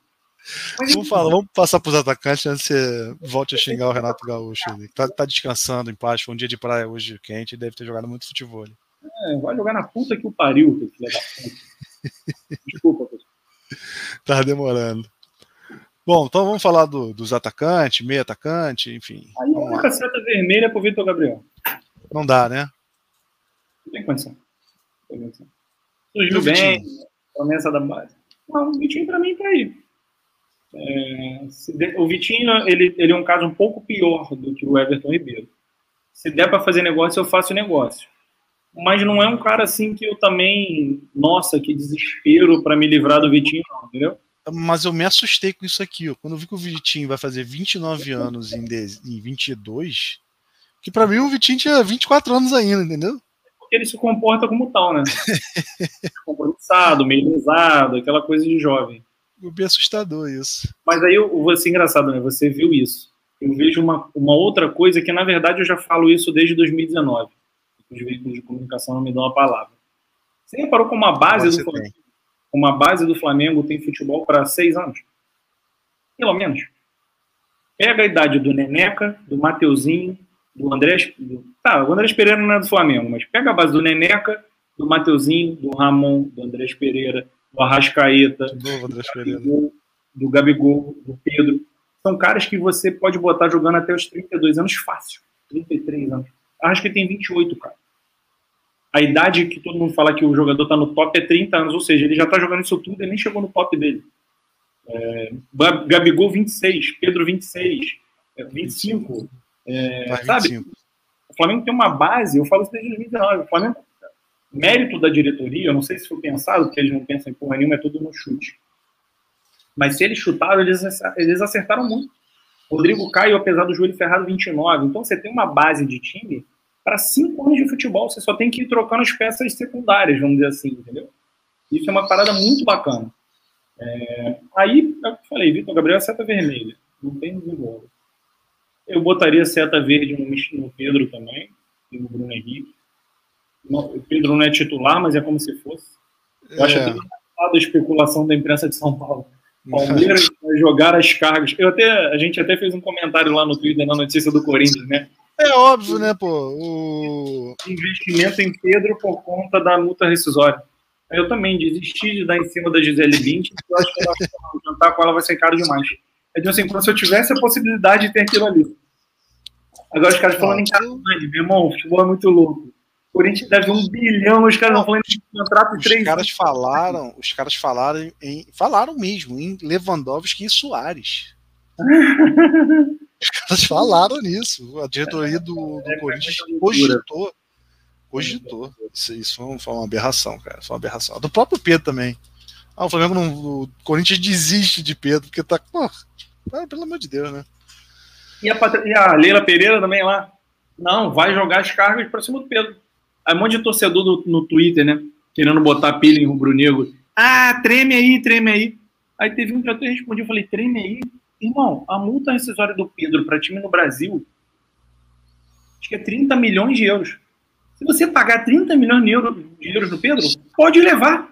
Mas, vamos, falar, vamos passar para os atacantes antes que você volte a xingar o Renato Gaúcho. Ele tá, descansando em paz, foi um dia de praia hoje quente, deve ter jogado muito futebol. É, vai jogar na puta que o pariu, da puta. Desculpa, pessoal. Tá demorando. Bom, então vamos falar do, dos atacantes, meio atacante, enfim. Aí a única seta vermelha pro Vitor Gabriel. Não dá, né? Não tem condição. Não tem condição. Surgiu bem, promessa da base. Não, o Vitinho pra mim tá aí. É, o Vitinho, ele, ele é um caso um pouco pior do que o Everton Ribeiro. Se der para fazer negócio, eu faço negócio mas não é um cara assim que eu também, nossa, que desespero para me livrar do Vitinho, não, entendeu? Mas eu me assustei com isso aqui, ó. quando eu vi que o Vitinho vai fazer 29 anos em, em 22, que para mim o Vitinho tinha 24 anos ainda, entendeu? Porque ele se comporta como tal, né? Compromissado, meio lesado, aquela coisa de jovem. Bem assustador isso. Mas aí você engraçado, né? Você viu isso. Eu vejo uma, uma outra coisa que, na verdade, eu já falo isso desde 2019. Os veículos de comunicação não me dão a palavra. Você reparou como a base do Flamengo, como a base do Flamengo tem futebol para seis anos? Pelo menos. Pega a idade do Neneca, do Mateuzinho, do Andrés. Do, tá, o Andrés Pereira não é do Flamengo, mas pega a base do Neneca, do Mateuzinho, do Ramon, do Andrés Pereira, do Arrascaeta, novo, do, Gabigol, do Gabigol, do Pedro. São caras que você pode botar jogando até os 32 anos fácil. 33 anos. Arrascaeta tem 28, cara. A idade que todo mundo fala que o jogador está no top é 30 anos, ou seja, ele já está jogando isso tudo e nem chegou no top dele. É, Gabigol 26, Pedro 26, 25. É, sabe? 25. O Flamengo tem uma base, eu falo isso desde 2019. O Flamengo, mérito da diretoria, eu não sei se foi pensado, porque eles não pensam em porra nenhuma, é tudo no chute. Mas se eles chutaram, eles, eles acertaram muito. Rodrigo Caio, apesar do joelho ferrado, 29. Então você tem uma base de time para cinco anos de futebol. Você só tem que ir trocando as peças secundárias, vamos dizer assim, entendeu? Isso é uma parada muito bacana. É, aí, é eu falei, Vitor Gabriel é seta vermelha. Não tem desenvolvimento. Eu botaria seta verde no, no Pedro também, e no Bruno Henrique. o Pedro não é titular, mas é como se fosse. Eu é. acho até a especulação da imprensa de São Paulo. Palmeiras vai jogar as cargas. Eu até, a gente até fez um comentário lá no Twitter na notícia do Corinthians, né? É óbvio, né, pô? O investimento em Pedro por conta da multa rescisória. Eu também desisti de dar em cima da Gisele Bündchen, porque eu acho que ela, jantar com ela vai ser caro demais. É de assim, como se eu tivesse a possibilidade de ter aquilo ali. Agora os caras falando em Carlos meu irmão, o futebol é muito louco. O Corinthians deve um bilhão, os caras não falando de contrato de três. Os caras falaram, os caras falaram em, falaram mesmo em Lewandowski e Soares. os caras falaram nisso. A diretoria do, do é, Corinthians cogitou cogitou. Isso, isso foi uma aberração, cara. Foi uma aberração. Do próprio Pedro também. Ah, o Flamengo não. O Corinthians desiste de Pedro, porque tá. Pô, pelo amor de Deus, né? E a, e a Leila Pereira também lá. Não, vai jogar as cargas pra cima do Pedro. Aí um monte de torcedor no, no Twitter, né? Querendo botar pilha em rubro-negro. Ah, treme aí, treme aí. Aí teve um que até respondi, eu falei, treme aí. Irmão, a multa rescisória do Pedro para time no Brasil, acho que é 30 milhões de euros. Se você pagar 30 milhões de euros, de euros no Pedro, pode levar.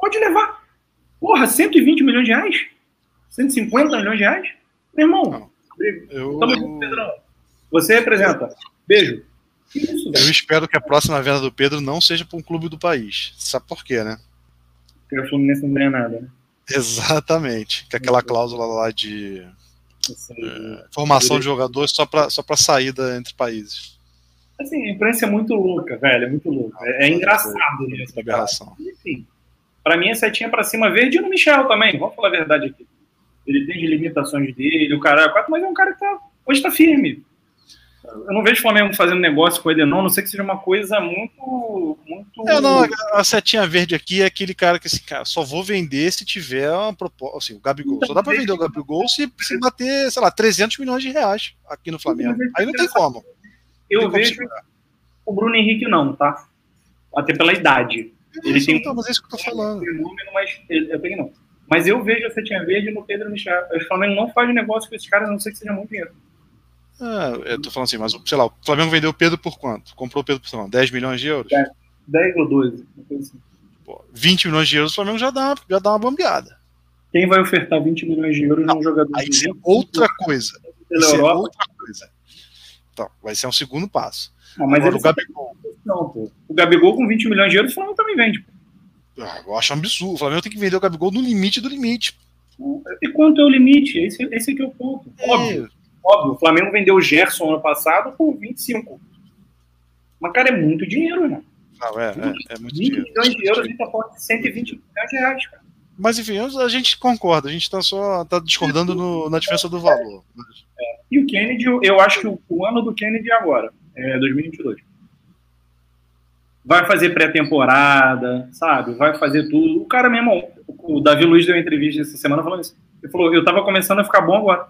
Pode levar. Porra, 120 milhões de reais? 150 milhões de reais? Meu irmão, eu... tamo junto, Pedrão. Você representa. Beijo. Isso, eu espero que a próxima venda do Pedro não seja para um clube do país. Sabe por quê, né? Porque o Fluminense não ganha nada, né? Exatamente. Que é aquela cláusula lá de é, formação de jogadores só para só saída entre países. Assim, a imprensa é muito louca, velho, é muito louca. É, é engraçado né? Aberração. Enfim, pra mim a setinha pra cima verde e no Michel também, vamos falar a verdade aqui. Ele tem as limitações dele, o cara, mas é um cara que tá, hoje tá firme. Eu não vejo o Flamengo fazendo negócio com ele, não, não sei que seja uma coisa muito. muito... É, não, a setinha verde aqui é aquele cara que, assim, cara, só vou vender se tiver uma proposta. Assim, o Gabigol. Então, só dá pra vender o Gabigol se, se bater, sei lá, 300 milhões de reais aqui no Flamengo. Aí não tem como. Eu vejo o Bruno Henrique não, tá? Até pela idade. Ele tem então, mas é isso que eu tô falando. Fenômeno, mas eu tenho não. Mas eu vejo a Setinha Verde no Pedro Michel. O Flamengo não faz negócio com esses caras, a não sei que seja muito dinheiro. Ah, eu tô falando assim, mas sei lá, o Flamengo vendeu o Pedro por quanto? Comprou o Pedro por lá, 10 milhões de euros? 10, 10 ou 12. Assim. Pô, 20 milhões de euros o Flamengo já dá, já dá uma bambeada. Quem vai ofertar 20 milhões de euros num jogador? Aí é outra coisa. Isso é outra coisa. Então, vai ser um segundo passo. Não, mas Agora, o Gabigol. Não, pô. O Gabigol com 20 milhões de euros, o Flamengo também vende. Ah, eu acho um absurdo. O Flamengo tem que vender o Gabigol no limite do limite. E quanto é o limite? Esse, esse aqui é o ponto. É. Óbvio. Óbvio. O Flamengo vendeu o Gerson ano passado por 25. Mas, cara, é muito dinheiro, né? Não, é, é, é muito 20 dinheiro. milhões de euros, ele tá falando de 120 milhões de reais, cara. Mas enfim, a gente concorda, a gente está só tá discordando no, na diferença do valor. É. E o Kennedy, eu acho que o, o, ano do Kennedy é agora, é 2022. Vai fazer pré-temporada, sabe? Vai fazer tudo. O cara mesmo, o Davi Luiz deu uma entrevista essa semana falando isso. Ele falou: eu tava começando a ficar bom agora.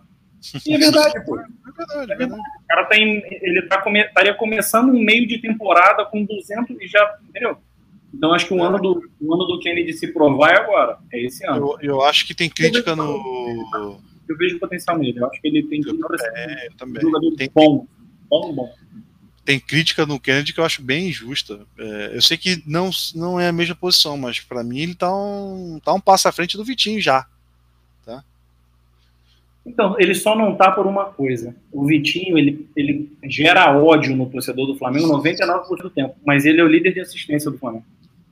E é verdade, pô. É verdade, é verdade. O cara tá em, ele tá come, estaria começando um meio de temporada com 200 e já, entendeu? Então acho que o ano do, o ano do Kennedy se provar é agora. É esse ano. Eu, eu acho que tem crítica no. Eu vejo potencial nele. Eu acho que ele tem para ser um também. jogador tem, bom. Bom, bom. Tem crítica no Kennedy que eu acho bem injusta. É, eu sei que não, não é a mesma posição, mas para mim ele tá um, tá um passo à frente do Vitinho já. Tá? Então, ele só não tá por uma coisa. O Vitinho, ele, ele gera ódio no torcedor do Flamengo 99% do tempo, mas ele é o líder de assistência do Flamengo.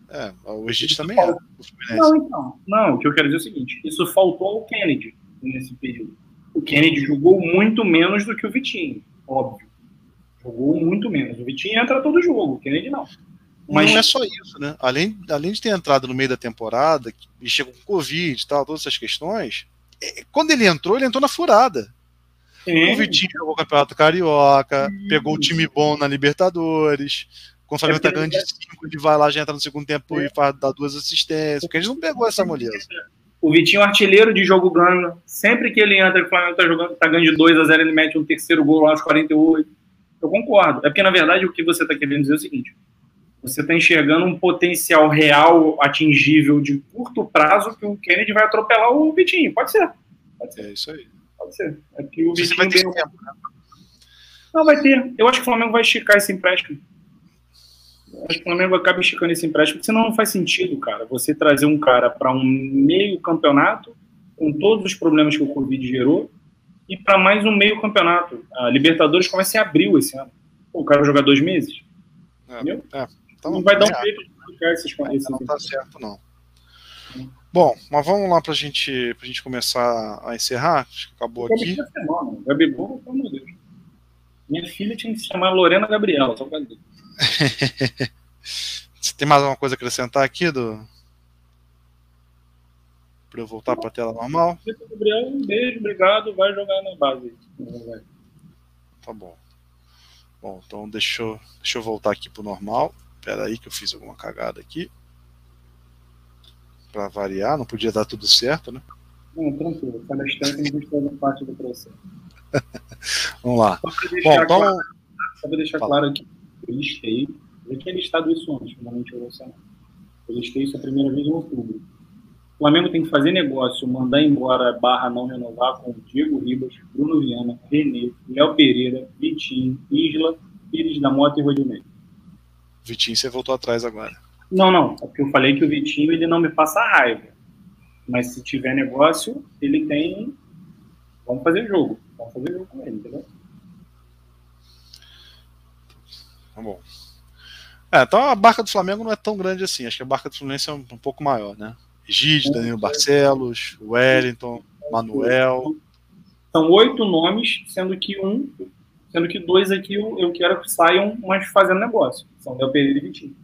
É, o Egito também é. Não, então. Não, o que eu quero dizer é o seguinte: isso faltou ao Kennedy nesse período. O Kennedy jogou muito menos do que o Vitinho, óbvio. Jogou muito menos. O Vitinho entra todo jogo, o Kennedy não. Mas não é só isso, né? Além, além de ter entrado no meio da temporada, e chegou com Covid e tal, todas essas questões, é, quando ele entrou, ele entrou na furada. Sim. O Vitinho jogou o Campeonato Carioca, Sim. pegou o time bom na Libertadores, quando o Flamengo tá ganhando de 5, ele vai lá, já entra no segundo tempo é. e faz, dá duas assistências. Porque a gente não pegou essa moleza. O Vitinho, artilheiro de jogo ganho. Sempre que ele entra, o Flamengo tá, jogando, tá ganhando de 2 a 0 ele mete um terceiro gol lá aos 48. Eu concordo. É porque, na verdade, o que você está querendo dizer é o seguinte: você está enxergando um potencial real atingível de curto prazo que o Kennedy vai atropelar o Vitinho. Pode ser. Pode ser. É isso aí. Pode ser. É que o Vitinho vai ter tempo, né? Não, vai ter. Eu acho que o Flamengo vai esticar esse empréstimo acho que o Flamengo acaba esticando esse empréstimo, porque senão não faz sentido, cara, você trazer um cara para um meio campeonato, com todos os problemas que o Covid gerou, e para mais um meio campeonato. A Libertadores começa em abril esse ano. Pô, o cara vai jogar dois meses. É, entendeu? É, então, não vai dar um jeito de explicar esses, esses Não tá certo, não. Bom, mas vamos lá para gente, a gente começar a encerrar. Acho que acabou aqui. Gabigol, pelo amor de Deus. Minha filha tinha que se chamar Lorena Gabriela, só pra. Você tem mais alguma coisa a acrescentar aqui do para eu voltar para a tela normal? Gabriel, um beijo, obrigado. Vai jogar na base. Tá bom. Bom, então deixa eu, deixa eu voltar aqui pro normal. Espera aí que eu fiz alguma cagada aqui. Para variar, não podia dar tudo certo, né? Não, tranquilo. Palestrante não gostou parte do processo. Vamos lá. Só para deixar, Bom, claro, então... deixar claro aqui eu listei, eu tinha listado isso antes, normalmente eu não. Eu listei isso a primeira vez em outubro. O Flamengo tem que fazer negócio, mandar embora barra não renovar com Diego Ribas, Bruno Viana, Renê, Léo Pereira, Vitinho, Isla, Pires da Mota e Rodinei. Vitinho, você voltou atrás agora. Não, não. É porque eu falei que o Vitinho ele não me passa raiva. Mas se tiver negócio, ele tem. Vamos fazer jogo. Vamos fazer jogo com ele, entendeu? Tá bom. É, então a barca do Flamengo não é tão grande assim. Acho que a barca do Fluminense é um, um pouco maior, né? Gide, Danilo Barcelos, Wellington, Manuel. São oito nomes, sendo que um, sendo que dois aqui eu, eu quero que saiam, mas fazendo negócio. São Del Pereira e Vitinho.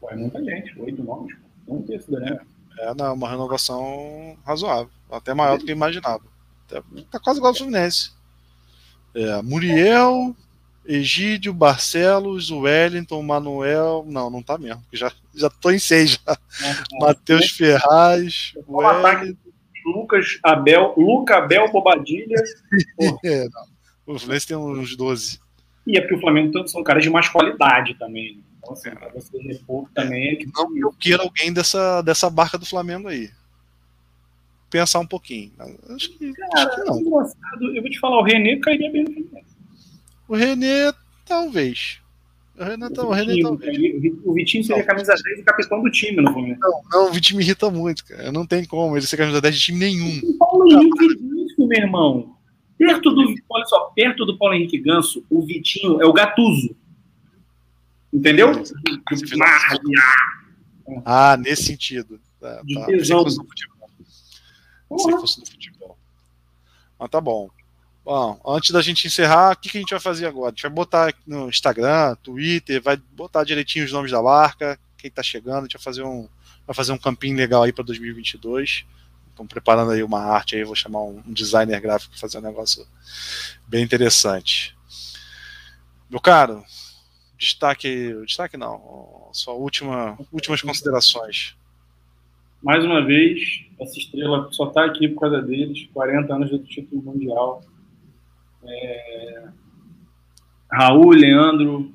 Pô, é muita gente, oito nomes. Um terço da né? É, é não, uma renovação razoável. Até maior do que eu imaginava. Tá quase igual ao Fluminense. É, Muriel, Egídio, Barcelos, Wellington, Manuel. Não, não tá mesmo. Já, já tô em seis já. Matheus Ferraz. Wellington. Lucas Abel, Luca Abel Bobadilha. é, o Fluminense tem uns 12. E é porque o Flamengo são caras de mais qualidade também. Né? Então, assim, pra você repor também é que. Não eu queira alguém dessa, dessa barca do Flamengo aí. Pensar um pouquinho. Acho que, Cara, acho que não. Engraçado. Eu vou te falar, o René cairia bem no Fluminense. O René, talvez. O René, o, o René talvez. O Vitinho seria camisa 10 e capitão do time no Fluminense. Não, não, o Vitinho me irrita muito, cara. Não tem como ele ser camisa 10 de time nenhum. O Paulo Henrique Ganso, meu irmão. Perto do, olha só, perto do Paulo Henrique Ganso, o Vitinho é o Gatuso. Entendeu? Ah, nesse sentido. Tá, tá. tesão. Se fosse no futebol. Mas tá bom. Bom, antes da gente encerrar, o que, que a gente vai fazer agora? A gente vai botar no Instagram, Twitter, vai botar direitinho os nomes da marca, quem está chegando, a gente vai fazer um, vai fazer um campinho legal aí para 2022. Estão preparando aí uma arte aí, vou chamar um, um designer gráfico para fazer um negócio bem interessante. Meu caro, destaque, destaque não, só última, últimas considerações. mais uma vez, essa estrela só está aqui por causa deles, 40 anos do título mundial. É... Raul, Leandro,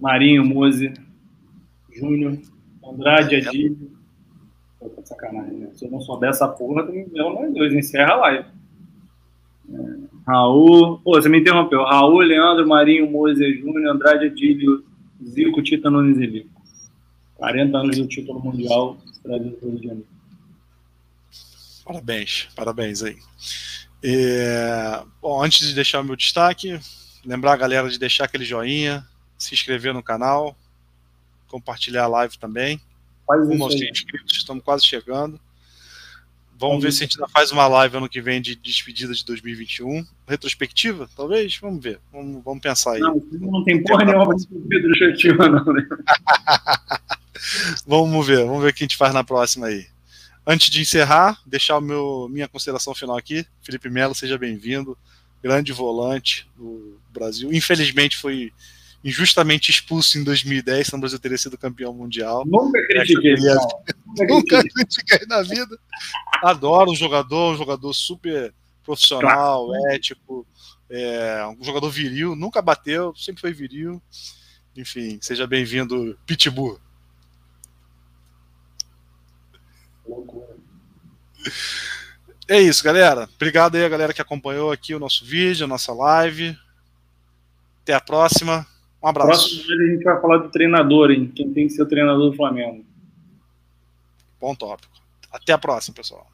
Marinho, Mose, Júnior, Andrade, Adílio. Pô, tá sacanagem, né? Se eu não souber essa porra, tu me deu nós dois, encerra a live. É... Raul, pô, você me interrompeu. Raul, Leandro, Marinho, Mose, Júnior, Andrade, Adílio, Zico, Tita, Nunes e Lico. 40 anos do título mundial trazido pelo Rio de Janeiro. Parabéns, parabéns aí. É, bom, antes de deixar o meu destaque, lembrar a galera de deixar aquele joinha, se inscrever no canal, compartilhar a live também. Faz Rumo aos inscritos, estamos quase chegando. Vamos ver se a gente ainda faz uma live ano que vem de despedida de 2021. Retrospectiva, talvez? Vamos ver. Vamos, vamos pensar aí. Não, não tem porra nenhuma de retrospectiva, não, né? vamos ver, vamos ver o que a gente faz na próxima aí. Antes de encerrar, deixar meu, minha consideração final aqui. Felipe Melo, seja bem-vindo. Grande volante do Brasil. Infelizmente foi injustamente expulso em 2010, senão o Brasil teria sido campeão mundial. Nunca critiquei. Nunca critiquei na vida. Adoro o jogador, um jogador super profissional, claro. ético, é, um jogador viril, nunca bateu, sempre foi viril. Enfim, seja bem-vindo, Pitbull. É isso, galera. Obrigado aí a galera que acompanhou aqui o nosso vídeo, a nossa live. Até a próxima. Um abraço. Próximo a gente vai falar do treinador, hein? Quem tem que ser o treinador do Flamengo. Bom tópico. Até a próxima, pessoal.